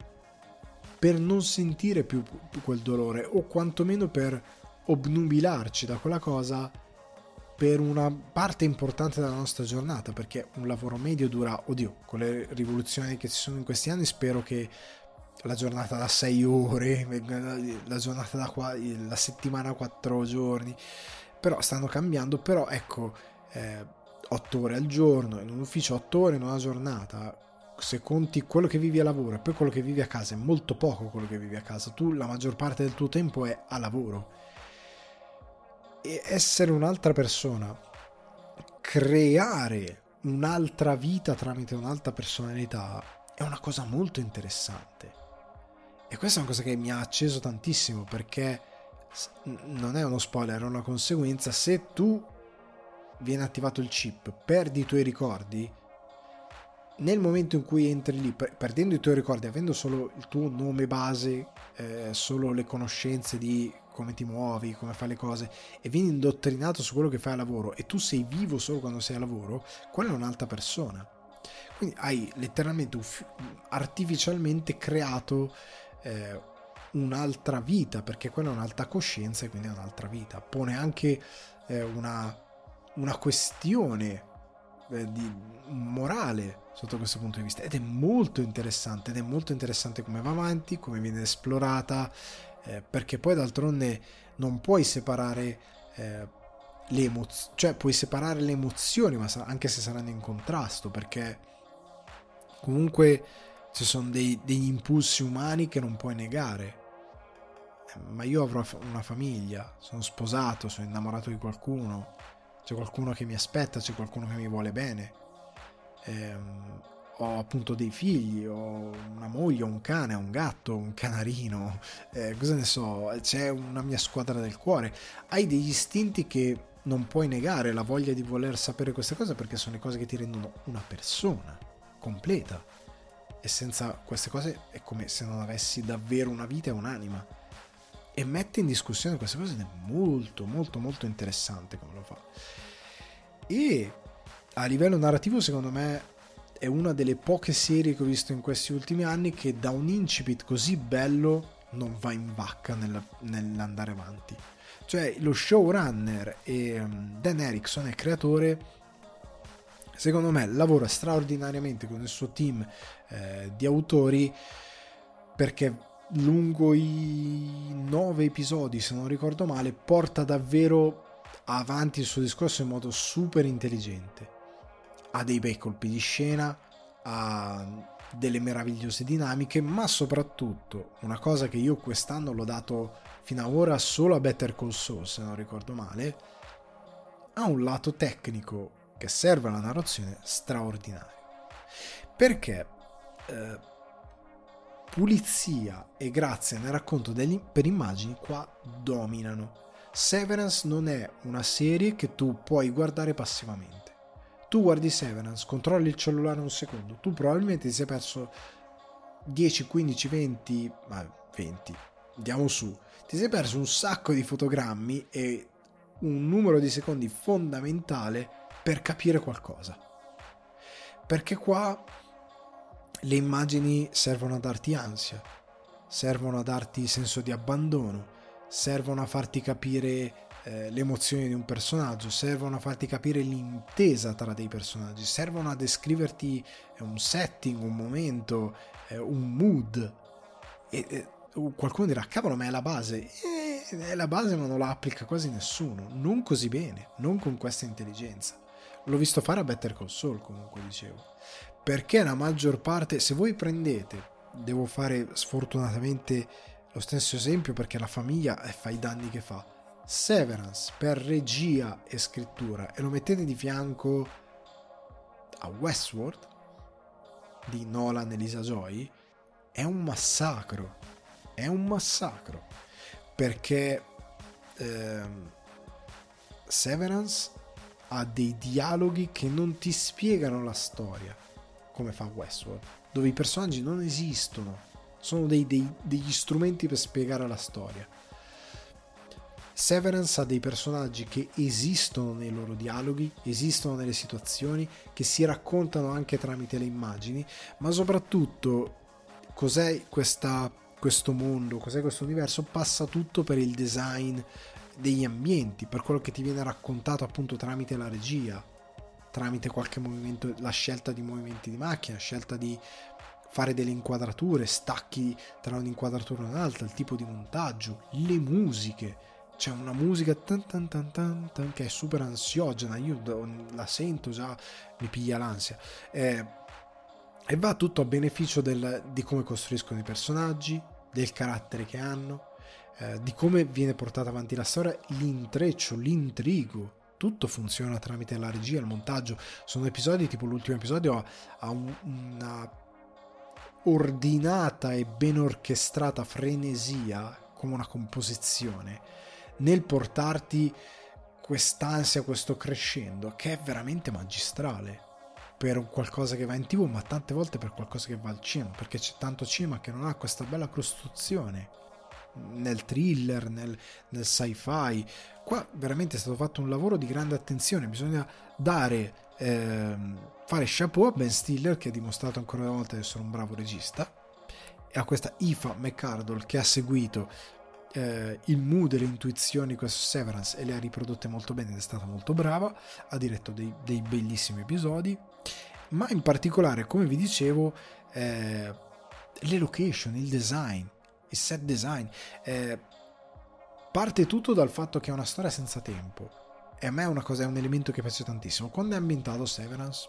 per non sentire più quel dolore o quantomeno per obnubilarci da quella cosa per una parte importante della nostra giornata perché un lavoro medio dura, oddio, con le rivoluzioni che ci sono in questi anni spero che la giornata da 6 ore, la giornata da qua, la settimana 4 giorni, però stanno cambiando, però ecco, eh, 8 ore al giorno, in un ufficio 8 ore in una giornata, se conti quello che vivi a lavoro e poi quello che vivi a casa, è molto poco quello che vivi a casa, tu la maggior parte del tuo tempo è a lavoro. E essere un'altra persona, creare un'altra vita tramite un'altra personalità è una cosa molto interessante. E questa è una cosa che mi ha acceso tantissimo perché non è uno spoiler, è una conseguenza. Se tu viene attivato il chip, perdi i tuoi ricordi, nel momento in cui entri lì, perdendo i tuoi ricordi, avendo solo il tuo nome base, eh, solo le conoscenze di come ti muovi, come fai le cose, e vieni indottrinato su quello che fai a lavoro, e tu sei vivo solo quando sei a lavoro, quella è un'altra persona. Quindi hai letteralmente artificialmente creato eh, un'altra vita, perché quella è un'altra coscienza e quindi è un'altra vita. Pone anche eh, una, una, questione eh, di morale sotto questo punto di vista ed è molto interessante ed è molto interessante come va avanti, come viene esplorata, eh, perché poi d'altronde non puoi separare eh, le emozioni, cioè puoi separare le emozioni, ma anche se saranno in contrasto, perché comunque ci sono dei, degli impulsi umani che non puoi negare. Eh, ma io avrò una famiglia, sono sposato, sono innamorato di qualcuno, c'è qualcuno che mi aspetta, c'è qualcuno che mi vuole bene. Ehm, ho appunto dei figli, ho una moglie, un cane, un gatto, un canarino, eh, cosa ne so, c'è una mia squadra del cuore. Hai degli istinti che non puoi negare, la voglia di voler sapere queste cose perché sono le cose che ti rendono una persona completa e senza queste cose è come se non avessi davvero una vita e un'anima. E mette in discussione queste cose ed è molto, molto, molto interessante come lo fa. E a livello narrativo, secondo me, è una delle poche serie che ho visto in questi ultimi anni che da un incipit così bello non va in vacca nel, nell'andare avanti. Cioè, lo showrunner e um, Dan Erickson, il creatore, secondo me lavora straordinariamente con il suo team eh, di autori perché lungo i nove episodi se non ricordo male porta davvero avanti il suo discorso in modo super intelligente ha dei bei colpi di scena ha delle meravigliose dinamiche ma soprattutto una cosa che io quest'anno l'ho dato fino ad ora solo a Better Call Saul se non ricordo male ha un lato tecnico che serve alla narrazione straordinario. Perché eh, pulizia e grazia nel racconto degli, per immagini qua dominano. Severance non è una serie che tu puoi guardare passivamente. Tu guardi Severance, controlli il cellulare un secondo, tu probabilmente ti sei perso 10, 15, 20, ma 20, andiamo su, ti sei perso un sacco di fotogrammi e un numero di secondi fondamentale per capire qualcosa. Perché qua le immagini servono a darti ansia, servono a darti senso di abbandono, servono a farti capire eh, le emozioni di un personaggio, servono a farti capire l'intesa tra dei personaggi, servono a descriverti eh, un setting, un momento, eh, un mood. E, e, qualcuno dirà, cavolo, ma è la base. Eh, è la base, ma non la applica quasi nessuno. Non così bene, non con questa intelligenza. L'ho visto fare a Better Call Saul, comunque dicevo. Perché la maggior parte, se voi prendete, devo fare sfortunatamente lo stesso esempio perché la famiglia fa i danni che fa. Severance per regia e scrittura e lo mettete di fianco a Westworld di Nolan e Lisa Joy è un massacro è un massacro perché ehm, Severance ha dei dialoghi che non ti spiegano la storia come fa Westworld dove i personaggi non esistono sono dei, dei, degli strumenti per spiegare la storia. Severance ha dei personaggi che esistono nei loro dialoghi, esistono nelle situazioni, che si raccontano anche tramite le immagini, ma soprattutto cos'è questa, questo mondo, cos'è questo universo, passa tutto per il design degli ambienti, per quello che ti viene raccontato appunto tramite la regia, tramite qualche movimento, la scelta di movimenti di macchina, scelta di fare delle inquadrature, stacchi tra un'inquadratura e un'altra, il tipo di montaggio, le musiche c'è una musica tan tan tan tan, tan che è super ansiogena, io la sento già, mi piglia l'ansia. Eh, e va tutto a beneficio del, di come costruiscono i personaggi, del carattere che hanno, eh, di come viene portata avanti la storia, l'intreccio, l'intrigo. Tutto funziona tramite la regia, il montaggio. Sono episodi tipo l'ultimo episodio ha, ha un, una ordinata e ben orchestrata frenesia come una composizione nel portarti quest'ansia, questo crescendo, che è veramente magistrale per qualcosa che va in tv, ma tante volte per qualcosa che va al cinema, perché c'è tanto cinema che non ha questa bella costruzione nel thriller, nel, nel sci-fi. Qua veramente è stato fatto un lavoro di grande attenzione, bisogna dare, ehm, fare chapeau a Ben Stiller che ha dimostrato ancora una volta di essere un bravo regista e a questa Ifa McCardle che ha seguito eh, il mood e le intuizioni di questo Severance e le ha riprodotte molto bene ed è stata molto brava, ha diretto dei, dei bellissimi episodi, ma in particolare, come vi dicevo, eh, le location, il design, il set design, eh, parte tutto dal fatto che è una storia senza tempo e a me è, una cosa, è un elemento che piace tantissimo. Quando è ambientato Severance?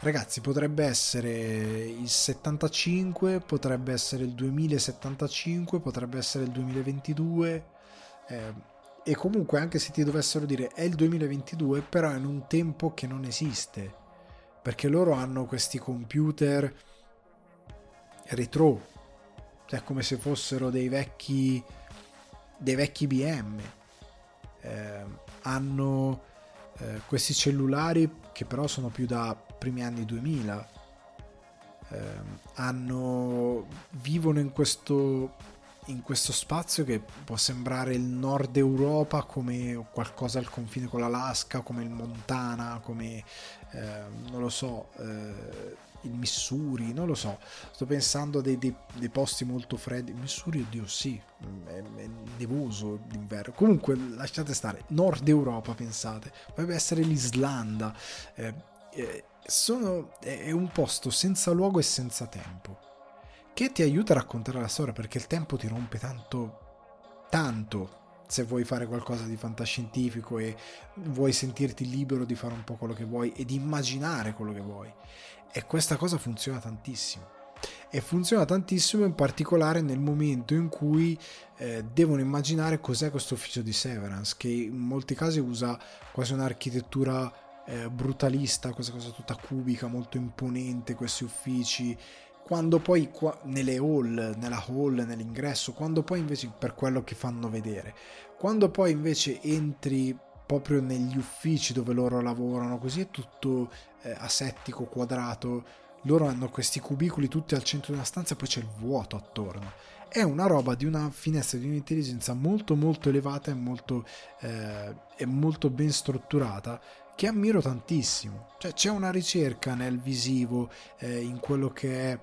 Ragazzi, potrebbe essere il 75, potrebbe essere il 2075, potrebbe essere il 2022. Eh, e comunque, anche se ti dovessero dire è il 2022, però è in un tempo che non esiste. Perché loro hanno questi computer retro, cioè come se fossero dei vecchi, dei vecchi BM. Eh, hanno eh, questi cellulari che però sono più da primi anni 2000 eh, hanno, vivono in questo, in questo spazio che può sembrare il nord Europa come qualcosa al confine con l'Alaska, come il Montana, come eh, non lo so, eh, il Missouri, non lo so. Sto pensando a dei, dei, dei, posti molto freddi. Missouri, oddio, sì, è, è nevoso d'inverno. Comunque, lasciate stare. Nord Europa, pensate. Potrebbe essere l'Islanda. Eh, eh, sono, è un posto senza luogo e senza tempo, che ti aiuta a raccontare la storia perché il tempo ti rompe tanto, tanto se vuoi fare qualcosa di fantascientifico e vuoi sentirti libero di fare un po' quello che vuoi e di immaginare quello che vuoi. E questa cosa funziona tantissimo. E funziona tantissimo in particolare nel momento in cui eh, devono immaginare cos'è questo ufficio di Severance, che in molti casi usa quasi un'architettura eh, brutalista, questa cosa tutta cubica, molto imponente, questi uffici. Quando poi qua, nelle hall, nella hall, nell'ingresso, quando poi invece per quello che fanno vedere, quando poi invece entri proprio negli uffici dove loro lavorano, così è tutto eh, asettico, quadrato, loro hanno questi cubicoli tutti al centro di una stanza e poi c'è il vuoto attorno. È una roba di una finestra di un'intelligenza molto molto elevata e molto, eh, molto ben strutturata che ammiro tantissimo. Cioè c'è una ricerca nel visivo, eh, in quello che è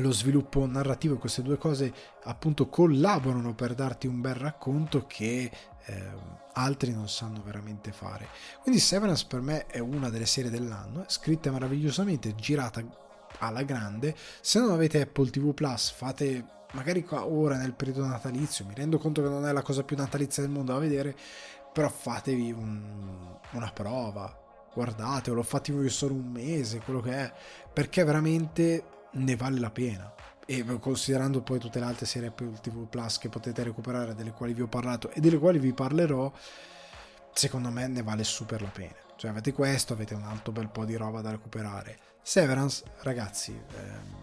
lo sviluppo narrativo, queste due cose appunto collaborano per darti un bel racconto che eh, altri non sanno veramente fare. Quindi Severance per me è una delle serie dell'anno, scritta meravigliosamente, girata alla grande. Se non avete Apple TV Plus, fate magari qua ora nel periodo natalizio, mi rendo conto che non è la cosa più natalizia del mondo da vedere, però fatevi un, una prova, guardate, o lo fate voi solo un mese, quello che è, perché veramente ne vale la pena. E considerando poi tutte le altre serie Apple TV Plus che potete recuperare, delle quali vi ho parlato e delle quali vi parlerò, secondo me ne vale super la pena. Cioè avete questo, avete un altro bel po' di roba da recuperare. Severance, ragazzi, ehm,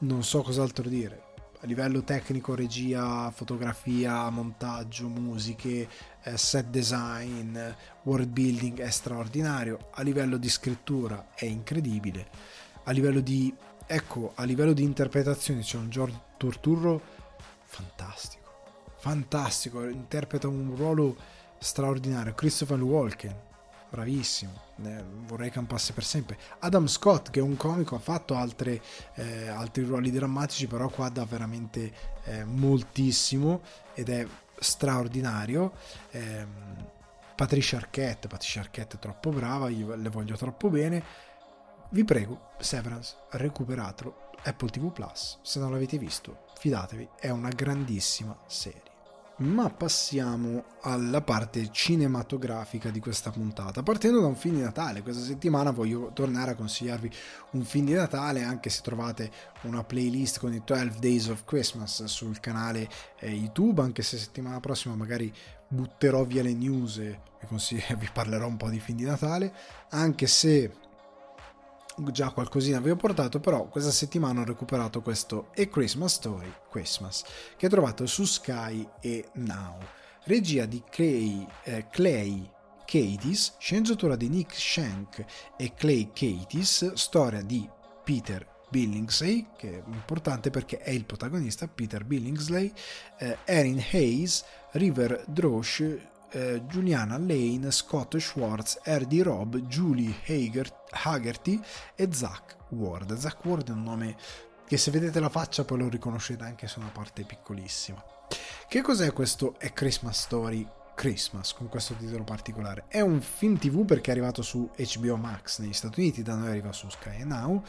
non so cos'altro dire. a livello tecnico, regia, fotografia, montaggio, musiche, eh, set design, world building è straordinario, a livello di scrittura è incredibile, a livello di, ecco, a livello di interpretazione c'è un George Turturro fantastico, fantastico, interpreta un ruolo straordinario, Christopher Walken bravissimo, eh, vorrei campasse per sempre. Adam Scott, che è un comico, ha fatto altre, eh, altri ruoli drammatici, però qua dà veramente eh, moltissimo ed è straordinario. Ehm, Patricia Arquette, Patricia Arquette è troppo brava, io le voglio troppo bene. Vi prego, Severance, recuperatelo. Apple TV Plus, se non l'avete visto, fidatevi, è una grandissima serie ma passiamo alla parte cinematografica di questa puntata. Partendo da un film di Natale, questa settimana voglio tornare a consigliarvi un film di Natale, anche se trovate una playlist con i 12 Days of Christmas sul canale eh, YouTube, anche se settimana prossima magari butterò via le news e vi *laughs* parlerò un po' di film di Natale, anche se già qualcosina vi ho portato, però questa settimana ho recuperato questo A Christmas Story Christmas, che trovate su Sky e Now. Regia di Clay, eh, Clay Catis, sceneggiatura di Nick Shank e Clay Catis, storia di Peter Billingsley, che è importante perché è il protagonista, Peter Billingsley, eh, Erin Hayes, River Drosh, eh, Juliana Lane, Scott Schwartz, Erdy Robb, Julie Hager, Haggerty e Zach Ward. Zach Ward è un nome che se vedete la faccia poi lo riconoscete anche se è una parte piccolissima. Che cos'è questo A Christmas Story Christmas con questo titolo particolare? È un film TV perché è arrivato su HBO Max negli Stati Uniti, da noi arriva su Sky Now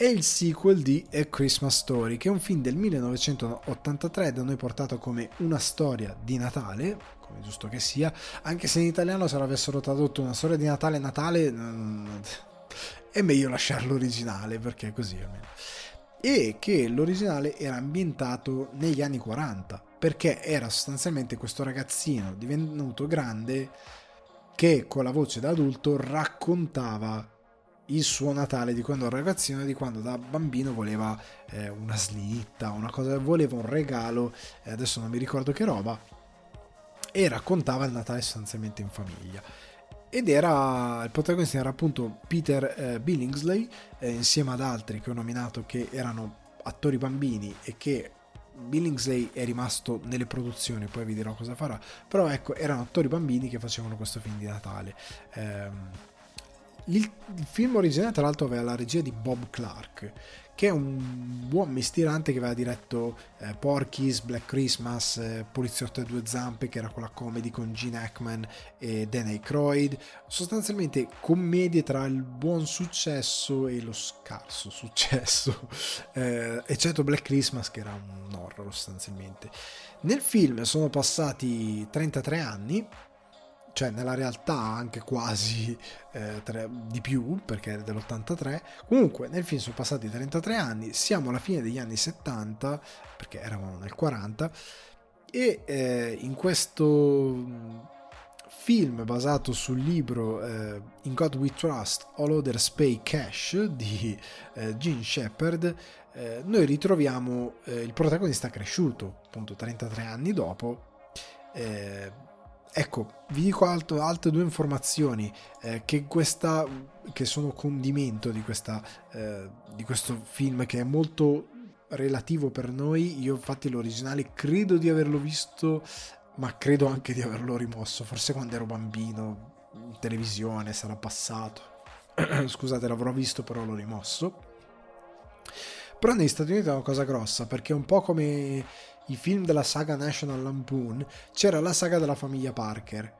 è il sequel di A Christmas Story, che è un film del 1983 da noi portato come una storia di Natale, come giusto che sia, anche se in italiano se l'avessero tradotto una storia di Natale Natale mm, è meglio lasciarlo originale perché è così almeno. E che l'originale era ambientato negli anni 40, perché era sostanzialmente questo ragazzino divenuto grande che con la voce da adulto raccontava il suo Natale di quando era ragazzino, di quando da bambino voleva eh, una slitta, una cosa, voleva un regalo, eh, adesso non mi ricordo che roba, e raccontava il Natale sostanzialmente in famiglia. Ed era il protagonista era appunto Peter eh, Billingsley, eh, insieme ad altri che ho nominato che erano attori bambini e che Billingsley è rimasto nelle produzioni, poi vi dirò cosa farà, però ecco, erano attori bambini che facevano questo film di Natale. Ehm, il, il, film originale, tra l'altro, aveva la regia di Bob Clark, che è un buon mestierante che aveva diretto eh, Porky's, Black Christmas, eh, Poliziotto a due zampe, che era quella comedy con Gene Hackman e Dan Aykroyd. Sostanzialmente commedie tra il buon successo e lo scarso successo, *laughs* eh, eccetto Black Christmas, che era un horror sostanzialmente. Nel film sono passati 33 anni cioè nella realtà anche quasi eh, tre, di più perché è dell'83 comunque nel film sono passati 33 anni siamo alla fine degli anni 70 perché eravamo nel 40 e eh, in questo mm, film basato sul libro eh, In God We Trust All Others Pay Cash di eh, Gene Shepard eh, noi ritroviamo eh, il protagonista cresciuto appunto 33 anni dopo eh, Ecco, vi dico alto, altre due informazioni eh, che, questa, che sono condimento di, questa, eh, di questo film che è molto relativo per noi. Io infatti l'originale credo di averlo visto, ma credo anche di averlo rimosso, forse quando ero bambino, in televisione, sarà passato. *clears throat* Scusate, l'avrò visto però l'ho rimosso. Però negli Stati Uniti è una cosa grossa perché è un po' come i film della saga National Lampoon, c'era la saga della famiglia Parker.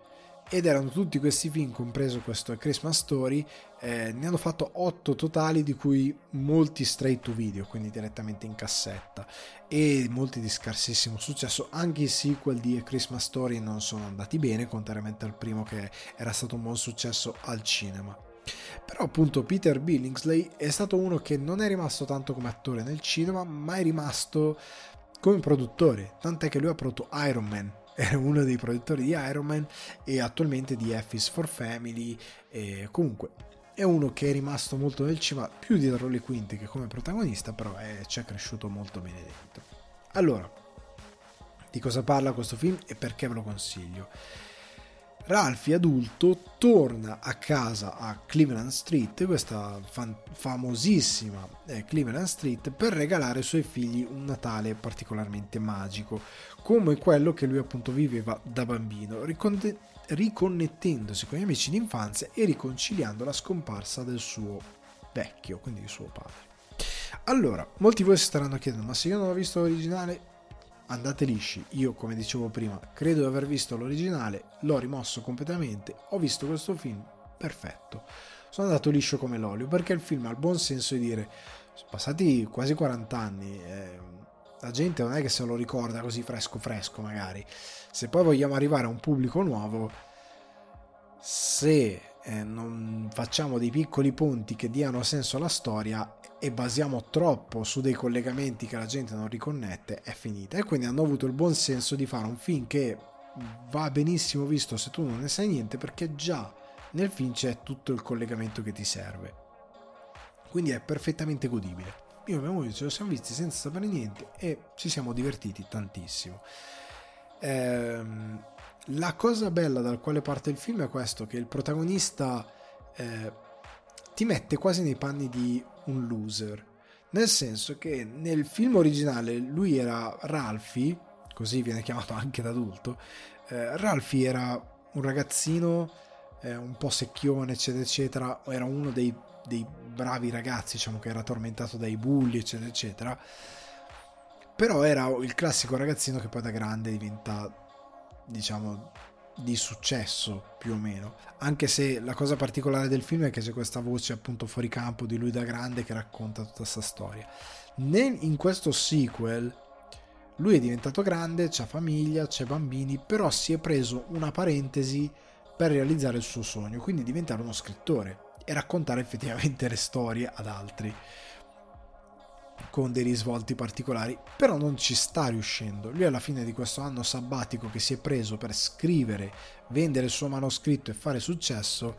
Ed erano tutti questi film, compreso questo Christmas Story, eh, ne hanno fatto 8 totali, di cui molti straight to video, quindi direttamente in cassetta, e molti di scarsissimo successo. Anche i sequel di A Christmas Story non sono andati bene, contrariamente al primo che era stato un buon successo al cinema. Però appunto Peter Billingsley è stato uno che non è rimasto tanto come attore nel cinema, ma è rimasto come produttore, tant'è che lui ha prodotto Iron Man, *laughs* è uno dei produttori di Iron Man e attualmente di F is for Family e comunque è uno che è rimasto molto nel cinema più dietro le quinte che come protagonista però è, ci è cresciuto molto bene dentro Allora, di cosa parla questo film e perché ve lo consiglio? Ralphie adulto torna a casa a Cleveland Street, questa fan- famosissima eh, Cleveland Street, per regalare ai suoi figli un Natale particolarmente magico, come quello che lui appunto viveva da bambino, ricon- riconnettendosi con gli amici d'infanzia e riconciliando la scomparsa del suo vecchio, quindi di suo padre. Allora, molti di voi si staranno chiedendo, ma se io non ho visto l'originale, andate lisci. Io, come dicevo prima, credo di aver visto l'originale, l'ho rimosso completamente, ho visto questo film, perfetto. Sono andato liscio come l'olio, perché il film ha il buon senso di dire, sono passati quasi 40 anni, eh, la gente non è che se lo ricorda così fresco fresco magari. Se poi vogliamo arrivare a un pubblico nuovo, se eh, non facciamo dei piccoli punti che diano senso alla storia e basiamo troppo su dei collegamenti che la gente non riconnette, è finita. E quindi hanno avuto il buon senso di fare un film che va benissimo visto se tu non ne sai niente, perché già nel film c'è tutto il collegamento che ti serve. Quindi è perfettamente godibile. Io e mia moglie ce lo siamo visti senza sapere niente e ci siamo divertiti tantissimo. Ehm, la cosa bella dal quale parte il film è questo, che il protagonista eh, ti mette quasi nei panni di un loser. Nel senso che nel film originale lui era Ralphie, così viene chiamato anche da adulto. Eh, Ralphie era un ragazzino eh, un po' secchione, eccetera, eccetera. Era uno dei, dei bravi ragazzi, diciamo che era tormentato dai bulli, eccetera, eccetera. Però era il classico ragazzino che poi da grande diventa, diciamo, di successo più o meno. Anche se la cosa particolare del film è che c'è questa voce appunto fuori campo di lui da grande che racconta tutta questa storia. Nel, in questo sequel lui è diventato grande c'ha famiglia c'è bambini però si è preso una parentesi per realizzare il suo sogno quindi diventare uno scrittore e raccontare effettivamente le storie ad altri con dei risvolti particolari, però non ci sta riuscendo. Lui alla fine di questo anno sabbatico che si è preso per scrivere, vendere il suo manoscritto e fare successo,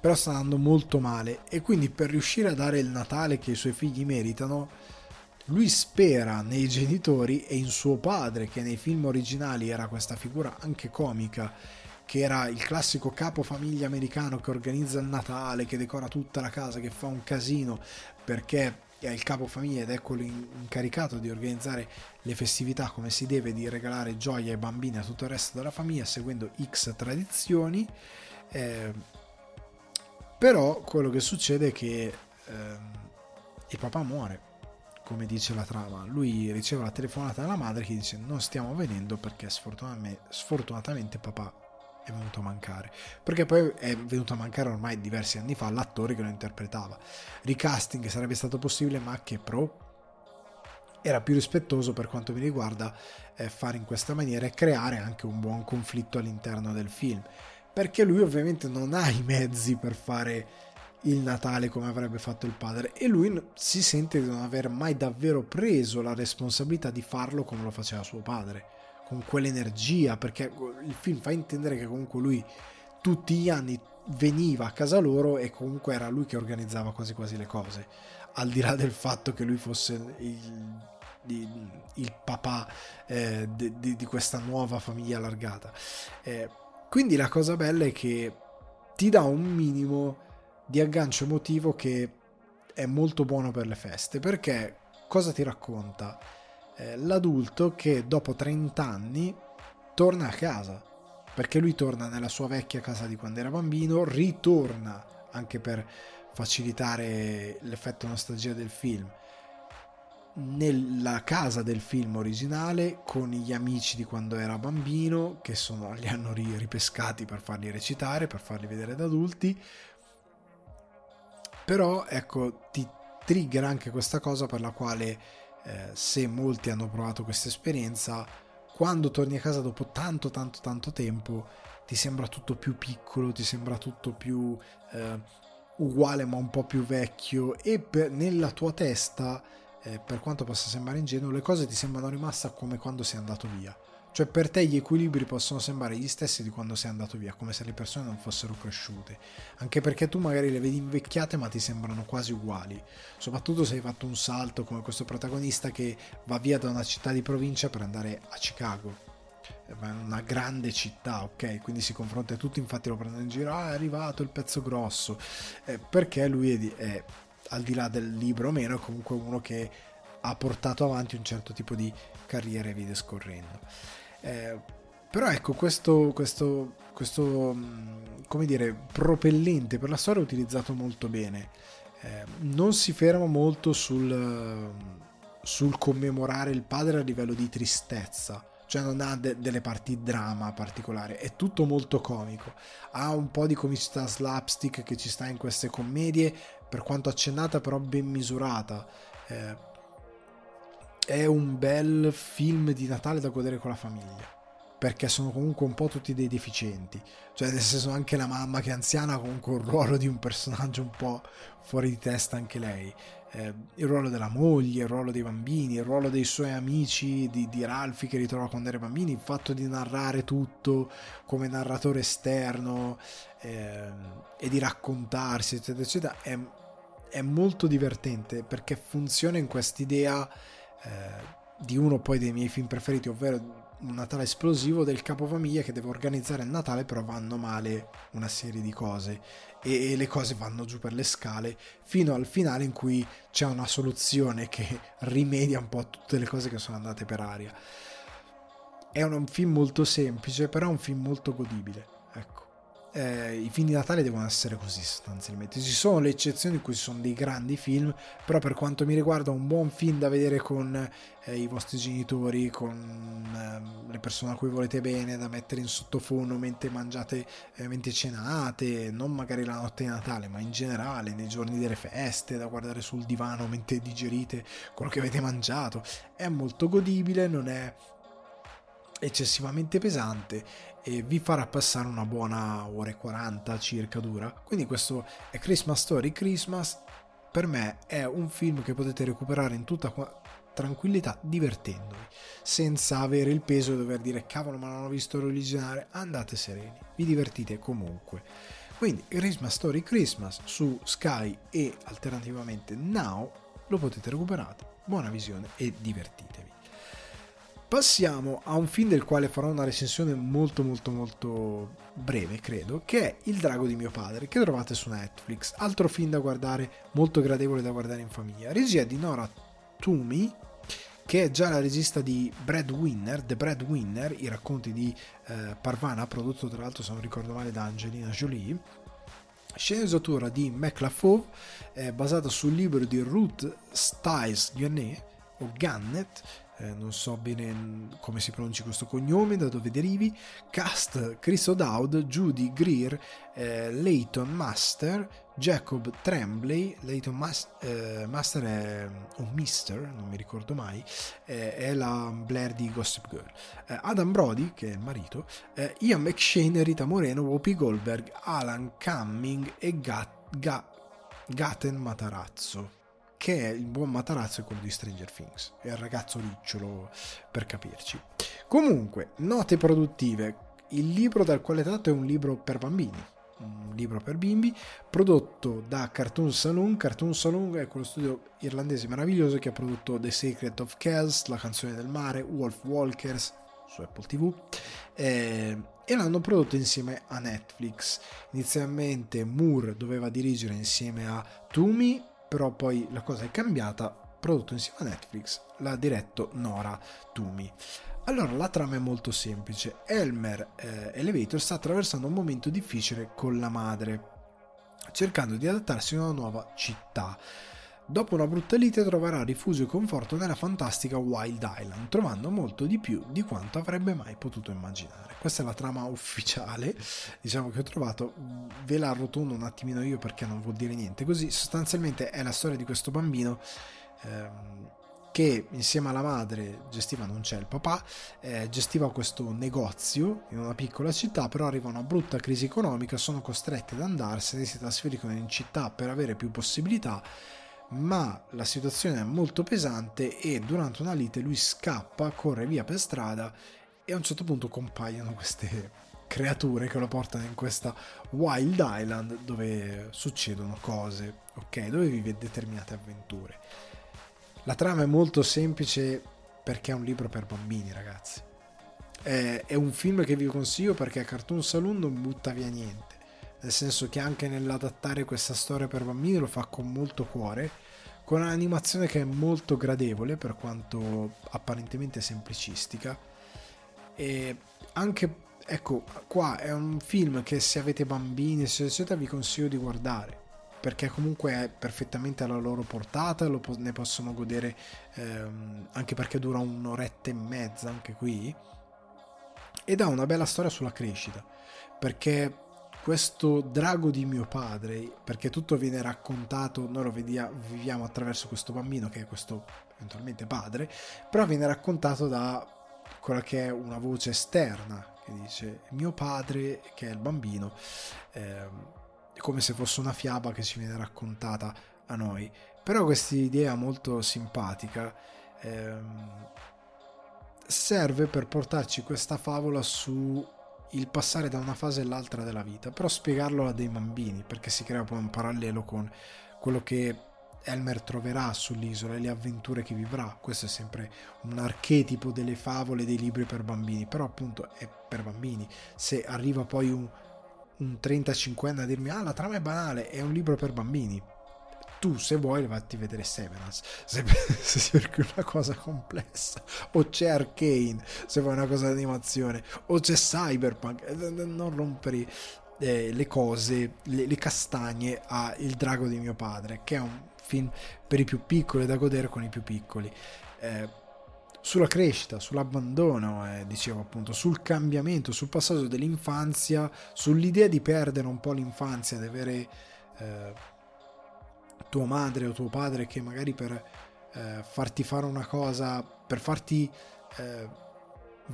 però sta andando molto male e quindi per riuscire a dare il Natale che i suoi figli meritano, lui spera nei genitori e in suo padre, che nei film originali era questa figura anche comica, che era il classico capofamiglia americano che organizza il Natale, che decora tutta la casa, che fa un casino perché è il capofamiglia ed è quello incaricato di organizzare le festività come si deve, di regalare gioia ai bambini e a tutto il resto della famiglia seguendo X tradizioni. Eh, però quello che succede è che eh, il papà muore, come dice la trama. Lui riceve la telefonata dalla madre che dice non stiamo venendo perché sfortunatamente, sfortunatamente papà è venuto a mancare. Perché poi è venuto a mancare ormai diversi anni fa l'attore che lo interpretava. Recasting sarebbe stato possibile, ma che pro era più rispettoso per quanto mi riguarda eh, fare in questa maniera e creare anche un buon conflitto all'interno del film. Perché lui ovviamente non ha i mezzi per fare il Natale come avrebbe fatto il padre e lui si sente di non aver mai davvero preso la responsabilità di farlo come lo faceva suo padre con quell'energia, perché il film fa intendere che comunque lui tutti gli anni veniva a casa loro e comunque era lui che organizzava quasi quasi le cose, al di là del fatto che lui fosse il, il, il papà eh, di, di, di, questa nuova famiglia allargata. Eh, quindi la cosa bella è che ti dà un minimo di aggancio emotivo che è molto buono per le feste, perché cosa ti racconta? Eh, l'adulto che dopo 30 anni torna a casa, perché lui torna nella sua vecchia casa di quando era bambino, ritorna anche per facilitare l'effetto nostalgia del film nella casa del film originale con gli amici di quando era bambino che sono, li hanno ripescati per farli recitare, per farli vedere da adulti. Però ecco, ti trigger anche questa cosa per la quale eh, se molti hanno provato questa esperienza, quando torni a casa dopo tanto tanto tanto tempo ti sembra tutto più piccolo, ti sembra tutto più eh, uguale ma un po' più vecchio e per, nella tua testa, eh, per quanto possa sembrare ingenuo, le cose ti sembrano rimaste come quando sei andato via. Cioè per te gli equilibri possono sembrare gli stessi di quando sei andato via, come se le persone non fossero cresciute. Anche perché tu magari le vedi invecchiate ma ti sembrano quasi uguali. Soprattutto se hai fatto un salto come questo protagonista che va via da una città di provincia per andare a Chicago. È una grande città, ok? Quindi si confronta e tutti infatti lo prendono in giro, ah è arrivato il pezzo grosso. Eh, perché lui è, è, al di là del libro o meno, è comunque uno che ha portato avanti un certo tipo di carriera e via discorrendo. Eh, però ecco, questo, questo, questo, mm, come dire, propellente per la storia è utilizzato molto bene. Eh, non si ferma molto sul, sul, commemorare il padre a livello di tristezza, cioè non ha de- delle parti drama particolari, è tutto molto comico. Ha un po' di comicità slapstick che ci sta in queste commedie, per quanto accennata però ben misurata. Eh, è un bel film di Natale da godere con la famiglia perché sono comunque un po' tutti dei deficienti. Cioè nel senso anche la mamma che è anziana ha comunque un ruolo di un personaggio un po' fuori di testa anche lei. Eh, il ruolo della moglie, il ruolo dei bambini, il ruolo dei suoi amici di, di Ralphie che ritrova quando era bambino, il fatto di narrare tutto come narratore esterno eh, e di raccontarsi eccetera eccetera è, è molto divertente perché funziona in quest'idea eh, di uno poi dei miei film preferiti, ovvero un Natale esplosivo del capofamiglia che deve organizzare il Natale, però vanno male una serie di cose e, le cose vanno giù per le scale fino al finale in cui c'è una soluzione che *laughs* rimedia un po' tutte le cose che sono andate per aria. È un film molto semplice, però è un film molto godibile. Ecco eh, i film di Natale devono essere così sostanzialmente. Ci sono le eccezioni in cui sono dei grandi film, però per quanto mi riguarda un buon film da vedere con eh, i vostri genitori, con eh, le persone a cui volete bene, da mettere in sottofondo mentre mangiate, eh, mentre cenate, non magari la notte di Natale, ma in generale nei giorni delle feste, da guardare sul divano mentre digerite quello che avete mangiato. È molto godibile, non è eccessivamente pesante e vi farà passare una buona ora e 40 circa dura. Quindi questo è Christmas Story Christmas. Per me è un film che potete recuperare in tutta tranquillità divertendovi, senza avere il peso di dover dire cavolo ma non ho visto l'originale, andate sereni, vi divertite comunque. Quindi Christmas Story Christmas su Sky e alternativamente Now lo potete recuperare. Buona visione e divertitevi. Passiamo a un film del quale farò una recensione molto molto molto breve, credo, che è Il drago di mio padre, che trovate su Netflix. Altro film da guardare, molto gradevole da guardare in famiglia. Regia di Nora Toomey, che è già la regista di Breadwinner, The Breadwinner, i racconti di eh, Parvana, prodotto tra l'altro, se non ricordo male, da Angelina Jolie. Sceneggiatura di McLaughlin, eh, basata sul libro di Ruth Stiles Gannet, eh, non so bene come si pronunci questo cognome, da dove derivi, cast Chris O'Dowd, Judy Greer, eh, Leighton Master, Jacob Tremblay, Leighton Mas- eh, Master è un mister, non mi ricordo mai, eh, è la Blair di Gossip Girl, eh, Adam Brody, che è il marito, eh, Ian McShane, Rita Moreno, Whoopi Goldberg, Alan Cumming e Gat- Ga- Gaten Matarazzo che è il buon Matarazzo e quello di Stranger Things, è il ragazzo ricciolo per capirci. Comunque, note produttive. Il libro dal quale tratto è un libro per bambini, un libro per bimbi, prodotto da Cartoon Saloon. Cartoon Saloon è quello studio irlandese meraviglioso che ha prodotto The Secret of Kells, La canzone del mare, Wolf Walkers su Apple TV eh, e l'hanno prodotto insieme a Netflix. Inizialmente Moore doveva dirigere insieme a Toomey però poi la cosa è cambiata, prodotto insieme a Netflix, l'ha diretto Nora Tumi. Allora la trama è molto semplice, Elmer eh, Elevator sta attraversando un momento difficile con la madre, cercando di adattarsi a una nuova città. Dopo una brutta lite troverà rifugio e conforto nella fantastica Wild Island, trovando molto di più di quanto avrebbe mai potuto immaginare. Questa è la trama ufficiale, diciamo che ho trovato, ve la arrotondo un attimino io perché non vuol dire niente. Così sostanzialmente è la storia di questo bambino ehm, che insieme alla madre gestiva, non c'è il papà, eh, gestiva questo negozio in una piccola città, però arriva una brutta crisi economica, sono costretti ad andarsene, si trasferiscono in città per avere più possibilità ma la situazione è molto pesante e durante una lite lui scappa, corre via per strada e a un certo punto compaiono queste creature che lo portano in questa Wild Island dove succedono cose, ok? Dove vive determinate avventure. La trama è molto semplice perché è un libro per bambini, ragazzi. È, un film che vi consiglio perché Cartoon Saloon non butta via niente. Nel senso che anche nell'adattare questa storia per bambini lo fa con molto cuore, con un'animazione che è molto gradevole per quanto apparentemente semplicistica. E anche, ecco, qua è un film che se avete bambini, eccetera, vi consiglio di guardare perché comunque è perfettamente alla loro portata, lo, ne possono godere ehm, anche perché dura un'oretta e mezza anche qui ed ha una bella storia sulla crescita perché questo drago di mio padre, perché tutto viene raccontato, noi lo vediamo, viviamo attraverso questo bambino che è questo eventualmente padre, però viene raccontato da quella che è una voce esterna che dice mio padre, che è il bambino, eh, come se fosse una fiaba che ci viene raccontata a noi. Però questa idea molto simpatica ehm, serve per portarci questa favola su il passare da una fase all'altra della vita, però spiegarlo a dei bambini, perché si crea poi un parallelo con quello che Elmer troverà sull'isola e le avventure che vivrà. Questo è sempre un archetipo delle favole, dei libri per bambini, però appunto è per bambini. Se arriva poi un, un 35enne a dirmi ah la trama è banale, è un libro per bambini. Tu se vuoi vatti a vedere Severance, se, *laughs* se cerchi una cosa complessa, o c'è Arcane se vuoi una cosa d'animazione, o c'è Cyberpunk, eh, non rompere eh, le cose, le, le castagne a Il drago di mio padre, che è un film per i più piccoli da godere con i più piccoli. Eh, sulla crescita, sull'abbandono, eh, dicevo appunto, sul cambiamento, sul passaggio dell'infanzia, sull'idea di perdere un po' l'infanzia, di avere eh, tua madre o tuo padre che magari per eh, farti fare una cosa, per farti eh,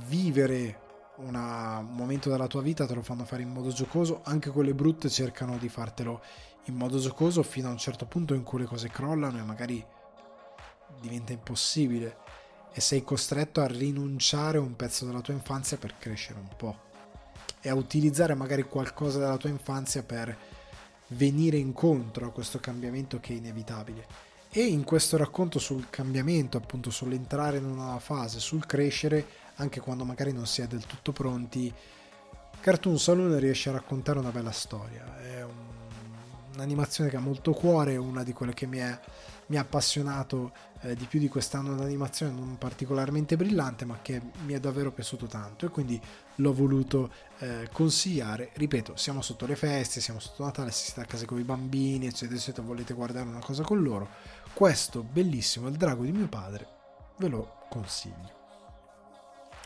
vivere una, un momento della tua vita te lo fanno fare in modo giocoso, anche quelle brutte cercano di fartelo in modo giocoso fino a un certo punto in cui le cose crollano e magari diventa impossibile. E sei costretto a rinunciare a un pezzo della tua infanzia per crescere un po' e a utilizzare magari qualcosa della tua infanzia per venire incontro a questo cambiamento che è inevitabile. E in questo racconto sul cambiamento, appunto sull'entrare in una nuova fase, sul crescere, anche quando magari non si è del tutto pronti, Cartoon Saloon riesce a raccontare una bella storia. È un, un'animazione che ha molto cuore, una di quelle che mi è mi ha appassionato eh, di più di quest'anno d'animazione non particolarmente brillante ma che mi è davvero piaciuto tanto e quindi l'ho voluto eh, consigliare ripeto siamo sotto le feste siamo sotto Natale se siete a casa con i bambini eccetera eccetera volete guardare una cosa con loro questo bellissimo il drago di mio padre ve lo consiglio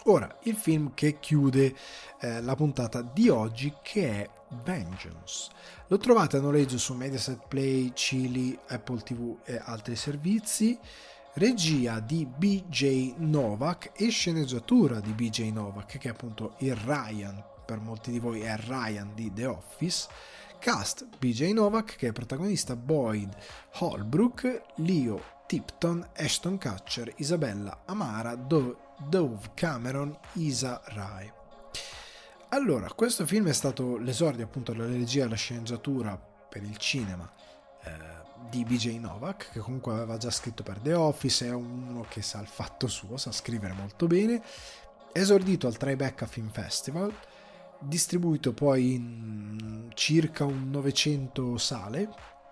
Ora, il film che chiude eh, la puntata di oggi che è Vengeance. Lo trovate a noleggio su Mediaset Play, Chili, Apple TV e altri servizi. Regia di BJ Novak e sceneggiatura di BJ Novak, che è appunto il Ryan, per molti di voi è Ryan di The Office. Cast BJ Novak, che è protagonista, Boyd Holbrook, Leo Tipton, Ashton Kutcher, Isabella Amara, Do- Dove Cameron, Isa Rai. Allora, questo film è stato l'esordio appunto della regia e la sceneggiatura per il cinema di BJ Novak, che comunque aveva già scritto per The Office, è uno che sa il fatto suo, sa scrivere molto bene, esordito al Tribeca Film Festival, distribuito poi in circa un 900 sale,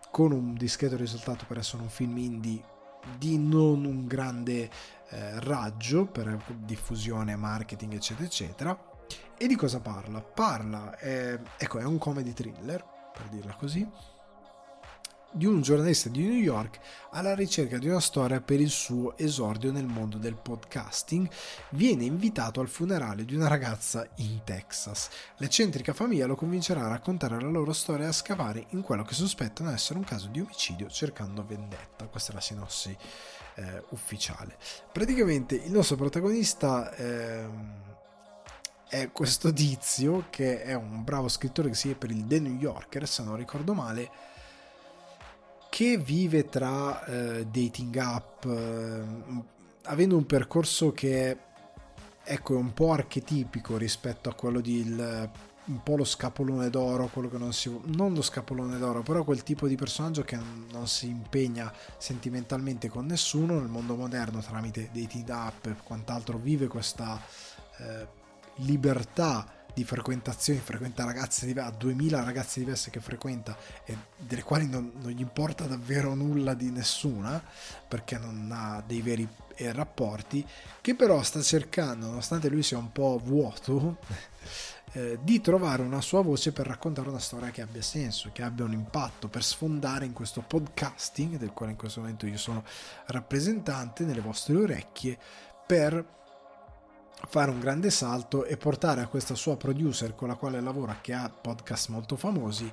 con un discreto risultato per essere un film indie di non un grande eh, raggio per diffusione, marketing, eccetera, eccetera e di cosa parla? Parla, eh, ecco, è un comedy thriller, per dirla così, di un giornalista di New York alla ricerca di una storia per il suo esordio nel mondo del podcasting, viene invitato al funerale di una ragazza in Texas. L'eccentrica famiglia lo convincerà a raccontare la loro storia e a scavare in quello che sospettano essere un caso di omicidio cercando vendetta. Questa è la sinossi eh, ufficiale. Praticamente il nostro protagonista... Eh, è questo tizio che è un bravo scrittore che si è per il The New Yorker, se non ricordo male, che vive tra eh, dating app, eh, avendo un percorso che ecco, è un po' archetipico rispetto a quello di il, un po' lo scapolone d'oro, quello che non si non lo scapolone d'oro, però quel tipo di personaggio che non si impegna sentimentalmente con nessuno nel mondo moderno tramite dating app e quant'altro vive questa eh, libertà di frequentazioni, frequenta ragazze ha 2000 ragazze diverse che frequenta e delle quali non, non, gli importa davvero nulla di nessuna perché non ha dei veri eh, rapporti, che però sta cercando, nonostante lui sia un po' vuoto, *laughs* eh, di trovare una sua voce per raccontare una storia che abbia senso, che abbia un impatto, per sfondare in questo podcasting, del quale in questo momento io sono rappresentante, nelle vostre orecchie, per fare un grande salto e portare a questa sua producer con la quale lavora, che ha podcast molto famosi,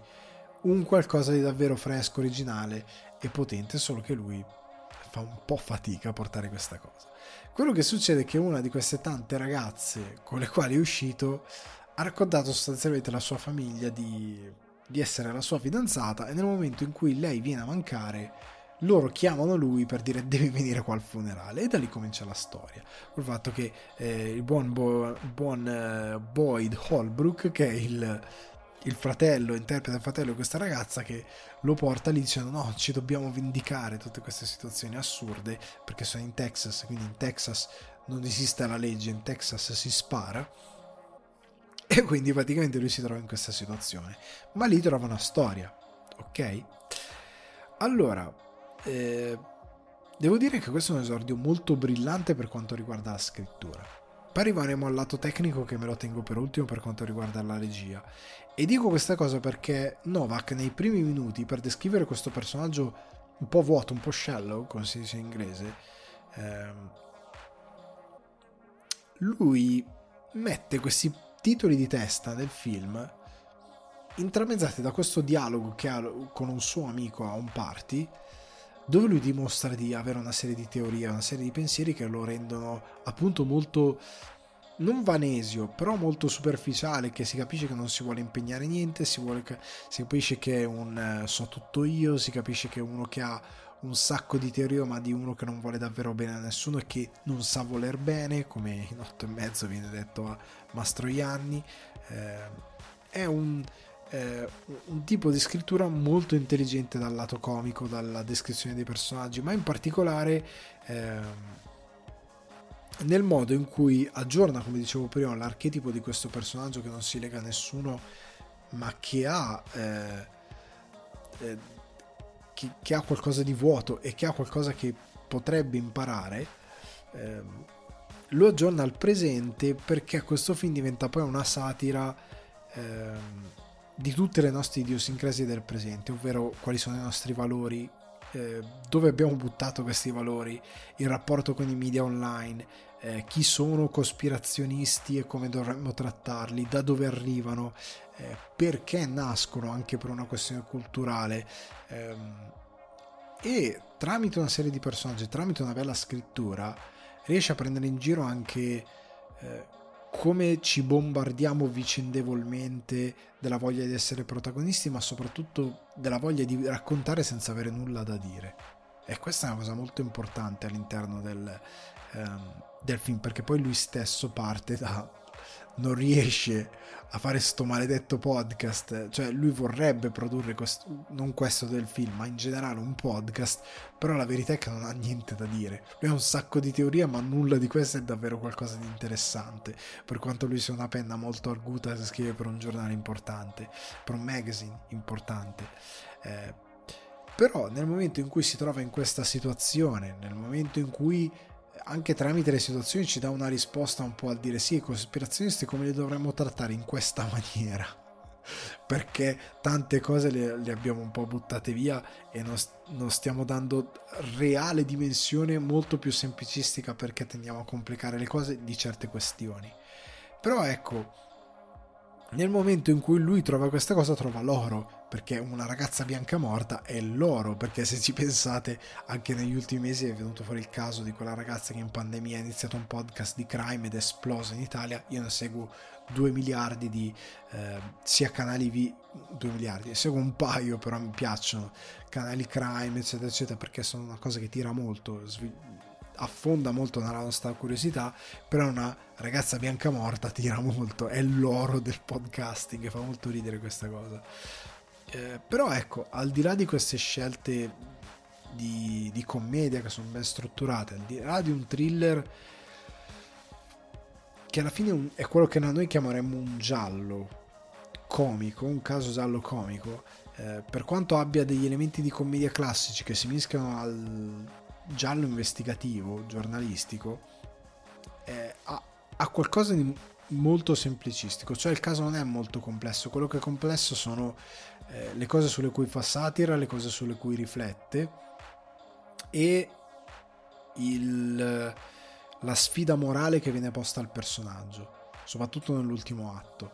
un qualcosa di davvero fresco, originale e potente, solo che lui fa un po' fatica a portare questa cosa. Quello che succede è che una di queste tante ragazze con le quali è uscito ha raccontato sostanzialmente alla sua famiglia di, di essere la sua fidanzata e nel momento in cui lei viene a mancare loro chiamano lui per dire devi venire qua al funerale. E da lì comincia la storia. Col fatto che eh, il buon, Bo- buon uh, Boyd Holbrook che è il, il fratello interpreta il fratello di questa ragazza che lo porta lì dicendo no ci dobbiamo vendicare tutte queste situazioni assurde perché sono in Texas quindi in Texas non esiste la legge in Texas si spara. E quindi praticamente lui si trova in questa situazione. Ma lì trova una storia ok? Allora eh, devo dire che questo è un esordio molto brillante per quanto riguarda la scrittura. Poi arriveremo al lato tecnico che me lo tengo per ultimo per quanto riguarda la regia. E dico questa cosa perché Novak nei primi minuti per descrivere questo personaggio un po' vuoto, un po' shallow, come si dice in inglese, ehm, lui mette questi titoli di testa nel film intramezzati da questo dialogo che ha con un suo amico a un party dove lui dimostra di avere una serie di teorie, una serie di pensieri che lo rendono appunto molto non vanesio, però molto superficiale, che si capisce che non si vuole impegnare niente, si, vuole si capisce che è un uh, so tutto io, si capisce che è uno che ha un sacco di teorie, ma di uno che non vuole davvero bene a nessuno e che non sa voler bene, come in otto e mezzo viene detto a Mastroianni. Eh, è un eh, un tipo di scrittura molto intelligente dal lato comico, dalla descrizione dei personaggi, ma in particolare eh, nel modo in cui aggiorna, come dicevo prima, l'archetipo di questo personaggio che non si lega a nessuno, ma che ha, eh, eh che, che, ha qualcosa di vuoto e che ha qualcosa che potrebbe imparare. Ehm, lo aggiorna al presente perché questo film diventa poi una satira ehm, di tutte le nostre idiosincrasie del presente, ovvero quali sono i nostri valori, eh, dove abbiamo buttato questi valori, il rapporto con i media online, eh, chi sono cospirazionisti e come dovremmo trattarli, da dove arrivano, eh, perché nascono anche per una questione culturale. Ehm, e tramite una serie di personaggi, tramite una bella scrittura, riesce a prendere in giro anche eh, come ci bombardiamo vicendevolmente della voglia di essere protagonisti, ma soprattutto della voglia di raccontare senza avere nulla da dire. E questa è una cosa molto importante all'interno del, um, del film, perché poi lui stesso parte da non riesce a fare sto maledetto podcast, cioè lui vorrebbe produrre questo, non questo del film, ma in generale un podcast, però la verità è che non ha niente da dire. Lui ha un sacco di teoria, ma nulla di questo è davvero qualcosa di interessante, per quanto lui sia una penna molto arguta se scrive per un giornale importante, per un magazine importante. Eh, però nel momento in cui si trova in questa situazione, nel momento in cui anche tramite le situazioni ci dà una risposta un po' al dire sì, i cospirazionisti come li dovremmo trattare in questa *laughs* maniera. Perché tante cose le, le abbiamo un po' buttate via e non, non stiamo dando reale dimensione molto più semplicistica perché tendiamo a complicare le cose di certe questioni. Però ecco, nel momento in cui lui trova questa cosa trova l'oro perché una ragazza bianca morta è l'oro perché se ci pensate anche negli ultimi mesi è venuto fuori il caso di quella ragazza che in pandemia ha iniziato un podcast di crime ed è esplosa in Italia io ne seguo 2 miliardi di eh, sia canali vi 2 miliardi ne seguo un paio però mi piacciono canali crime eccetera eccetera perché sono una cosa che tira molto affonda molto nella nostra curiosità, però una ragazza bianca morta tira molto, è l'oro del podcasting, fa molto ridere questa cosa. Eh, però ecco, al di là di queste scelte di, di commedia che sono ben strutturate, al di là di un thriller che alla fine è quello che noi chiameremmo un giallo comico, un caso giallo comico, eh, per quanto abbia degli elementi di commedia classici che si mischiano al giallo investigativo, giornalistico, eh, ha, ha, qualcosa di molto semplicistico, cioè il caso non è molto complesso, quello che è complesso sono eh, le cose sulle cui fa satira, le cose sulle cui riflette e il, la sfida morale che viene posta al personaggio, soprattutto nell'ultimo atto.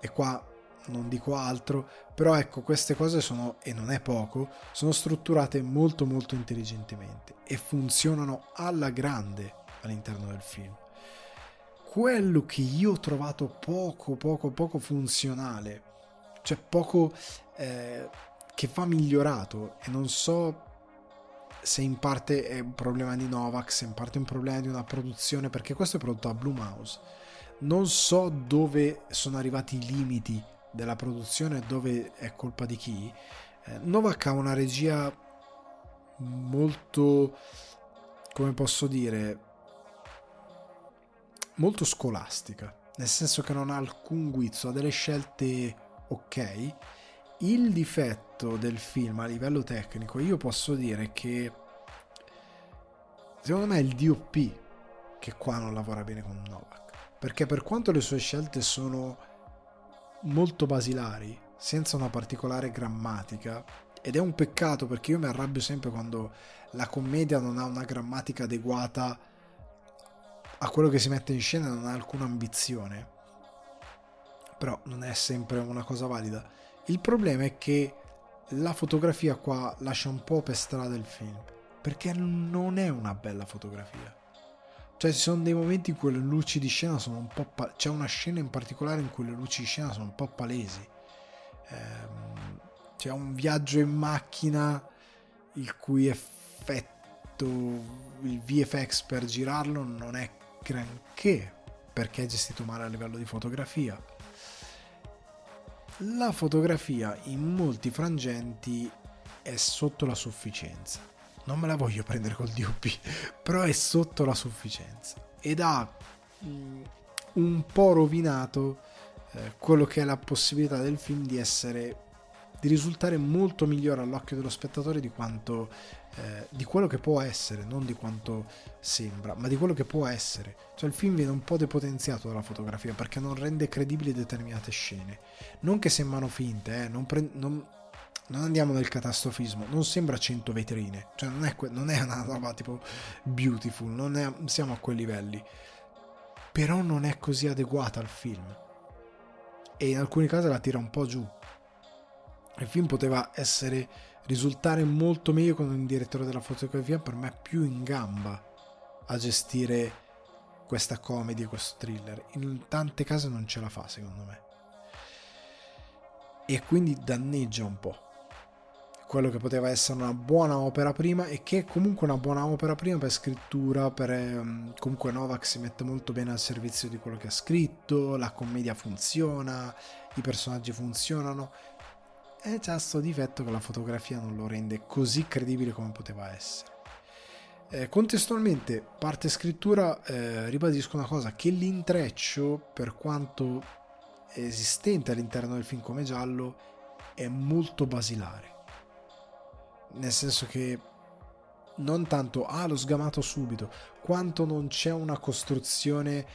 E qua non dico altro, però ecco, queste cose sono, e non è poco, sono strutturate molto molto intelligentemente e funzionano alla grande all'interno del film. Quello che io ho trovato poco poco poco funzionale, cioè poco eh, che va migliorato e non so se in parte è un problema di Novak, se in parte è un problema di una produzione, perché questo è prodotto a Blue Mouse. Non so dove sono arrivati i limiti della produzione e dove è colpa di chi. Eh, Novak ha una regia molto, come posso dire, molto scolastica, nel senso che non ha alcun guizzo, ha delle scelte ok il difetto del film a livello tecnico, io posso dire che secondo me è il DOP che qua non lavora bene con Novak. Perché per quanto le sue scelte sono molto basilari, senza una particolare grammatica, ed è un peccato perché io mi arrabbio sempre quando la commedia non ha una grammatica adeguata a quello che si mette in scena, non ha alcuna ambizione. Però non è sempre una cosa valida il problema è che la fotografia qua lascia un po' per strada il film, perché non è una bella fotografia. Cioè ci sono dei momenti in cui le luci di scena sono un po'... Pa- c'è una scena in particolare in cui le luci di scena sono un po' palesi. Ehm, c'è un viaggio in macchina il cui effetto, il VFX per girarlo non è granché perché è gestito male a livello di fotografia la fotografia in molti frangenti è sotto la sufficienza. Non me la voglio prendere col DOP, *laughs* però è sotto la sufficienza ed ha mm, un po' rovinato eh, quello che è la possibilità del film di essere di risultare molto migliore all'occhio dello spettatore di quanto eh, di quello che può essere, non di quanto sembra, ma di quello che può essere. Cioè il film viene un po' depotenziato dalla fotografia perché non rende credibili determinate scene. Non che sembrano finte, eh, non, pre- non, non, andiamo nel catastrofismo, non sembra 100 vetrine, cioè non è, que- non è una roba tipo beautiful, non è, siamo a quei livelli. Però non è così adeguata al film. E in alcuni casi la tira un po' giù. Il film poteva essere risultare molto meglio con un direttore della fotografia per me più in gamba a gestire questa comedy questo thriller. In tante case non ce la fa, secondo me. E quindi danneggia un po' quello che poteva essere una buona opera prima e che è comunque una buona opera prima per scrittura, per um, comunque Novak si mette molto bene al servizio di quello che ha scritto, la commedia funziona, i personaggi funzionano è già sto difetto che la fotografia non lo rende così credibile come poteva essere. Eh, contestualmente, parte scrittura, eh, ribadisco una cosa, che l'intreccio, per quanto esistente all'interno del film come giallo, è molto basilare. Nel senso che non tanto ah, lo sgamato subito, quanto non c'è una costruzione.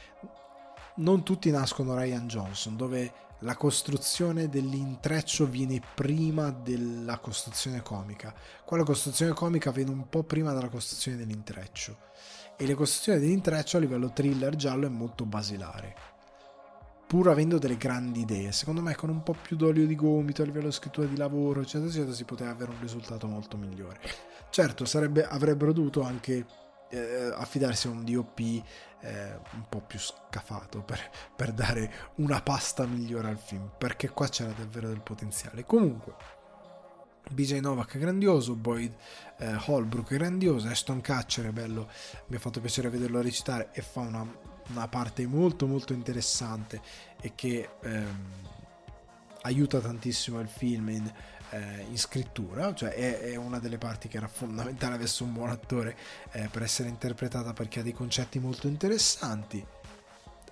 Non tutti nascono Ryan Johnson, dove la costruzione dell'intreccio viene prima della costruzione comica. Qua la costruzione comica viene un po' prima della costruzione dell'intreccio. E la costruzione dell'intreccio a livello thriller giallo è molto basilare. Pur avendo delle grandi idee, secondo me con un po' più d'olio di gomito a livello scrittura di lavoro, eccetera, eccetera, si poteva avere un risultato molto migliore. Certo, sarebbe, avrebbero dovuto anche eh, affidarsi a un DOP eh, un po' più scafato per, per, dare una pasta migliore al film, perché qua c'era davvero del potenziale. Comunque, BJ Novak grandioso, Boyd eh, Holbrook grandioso, Aston Catcher è bello, mi ha fatto piacere vederlo recitare e fa una, una parte molto molto interessante e che ehm, aiuta tantissimo il film in, eh, in scrittura, cioè è, è, una delle parti che era fondamentale avesse un buon attore eh, per essere interpretata perché ha dei concetti molto interessanti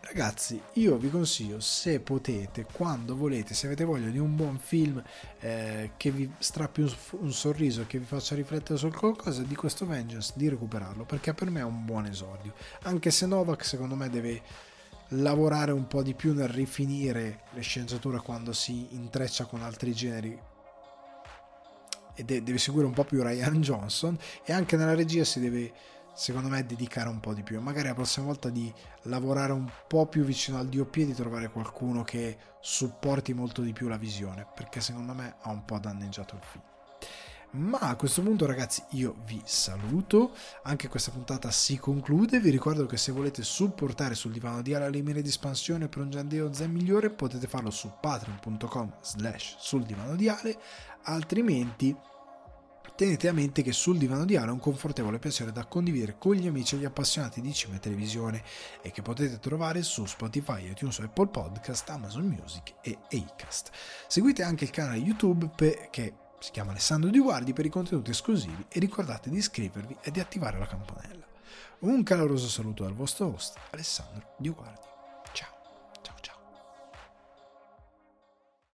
Ragazzi, io vi consiglio, se potete, quando volete, se avete voglia di un buon film eh, che vi strappi un, un sorriso che vi faccia riflettere su qualcosa, di questo Vengeance, di recuperarlo, perché per me è un buon esordio. Anche se Novak, secondo me, deve lavorare un po' di più nel rifinire le sceneggiature quando si intreccia con altri generi e deve seguire un po' più Ryan Johnson e anche nella regia si deve secondo me dedicare un po' di più. Magari la prossima volta di lavorare un po' più vicino al DOP e di trovare qualcuno che supporti molto di più la visione perché secondo me ha un po' danneggiato il film. Ma a questo punto ragazzi io vi saluto. Anche questa puntata si conclude. Vi ricordo che se volete supportare sul divano di Ala le mire di espansione per un Giandeo Zen migliore potete farlo su patreon.com slash sul divano di Ale altrimenti tenete a mente che sul divano di Ale è un confortevole piacere da condividere con gli amici e gli appassionati di cinema e televisione e che potete trovare su Spotify, iTunes, Apple Podcast, Amazon Music e Acast. Seguite anche il canale YouTube che si chiama Alessandro Di Guardi per i contenuti esclusivi e ricordate di iscrivervi e di attivare la campanella. Un caloroso saluto dal vostro host Alessandro Di Guardi.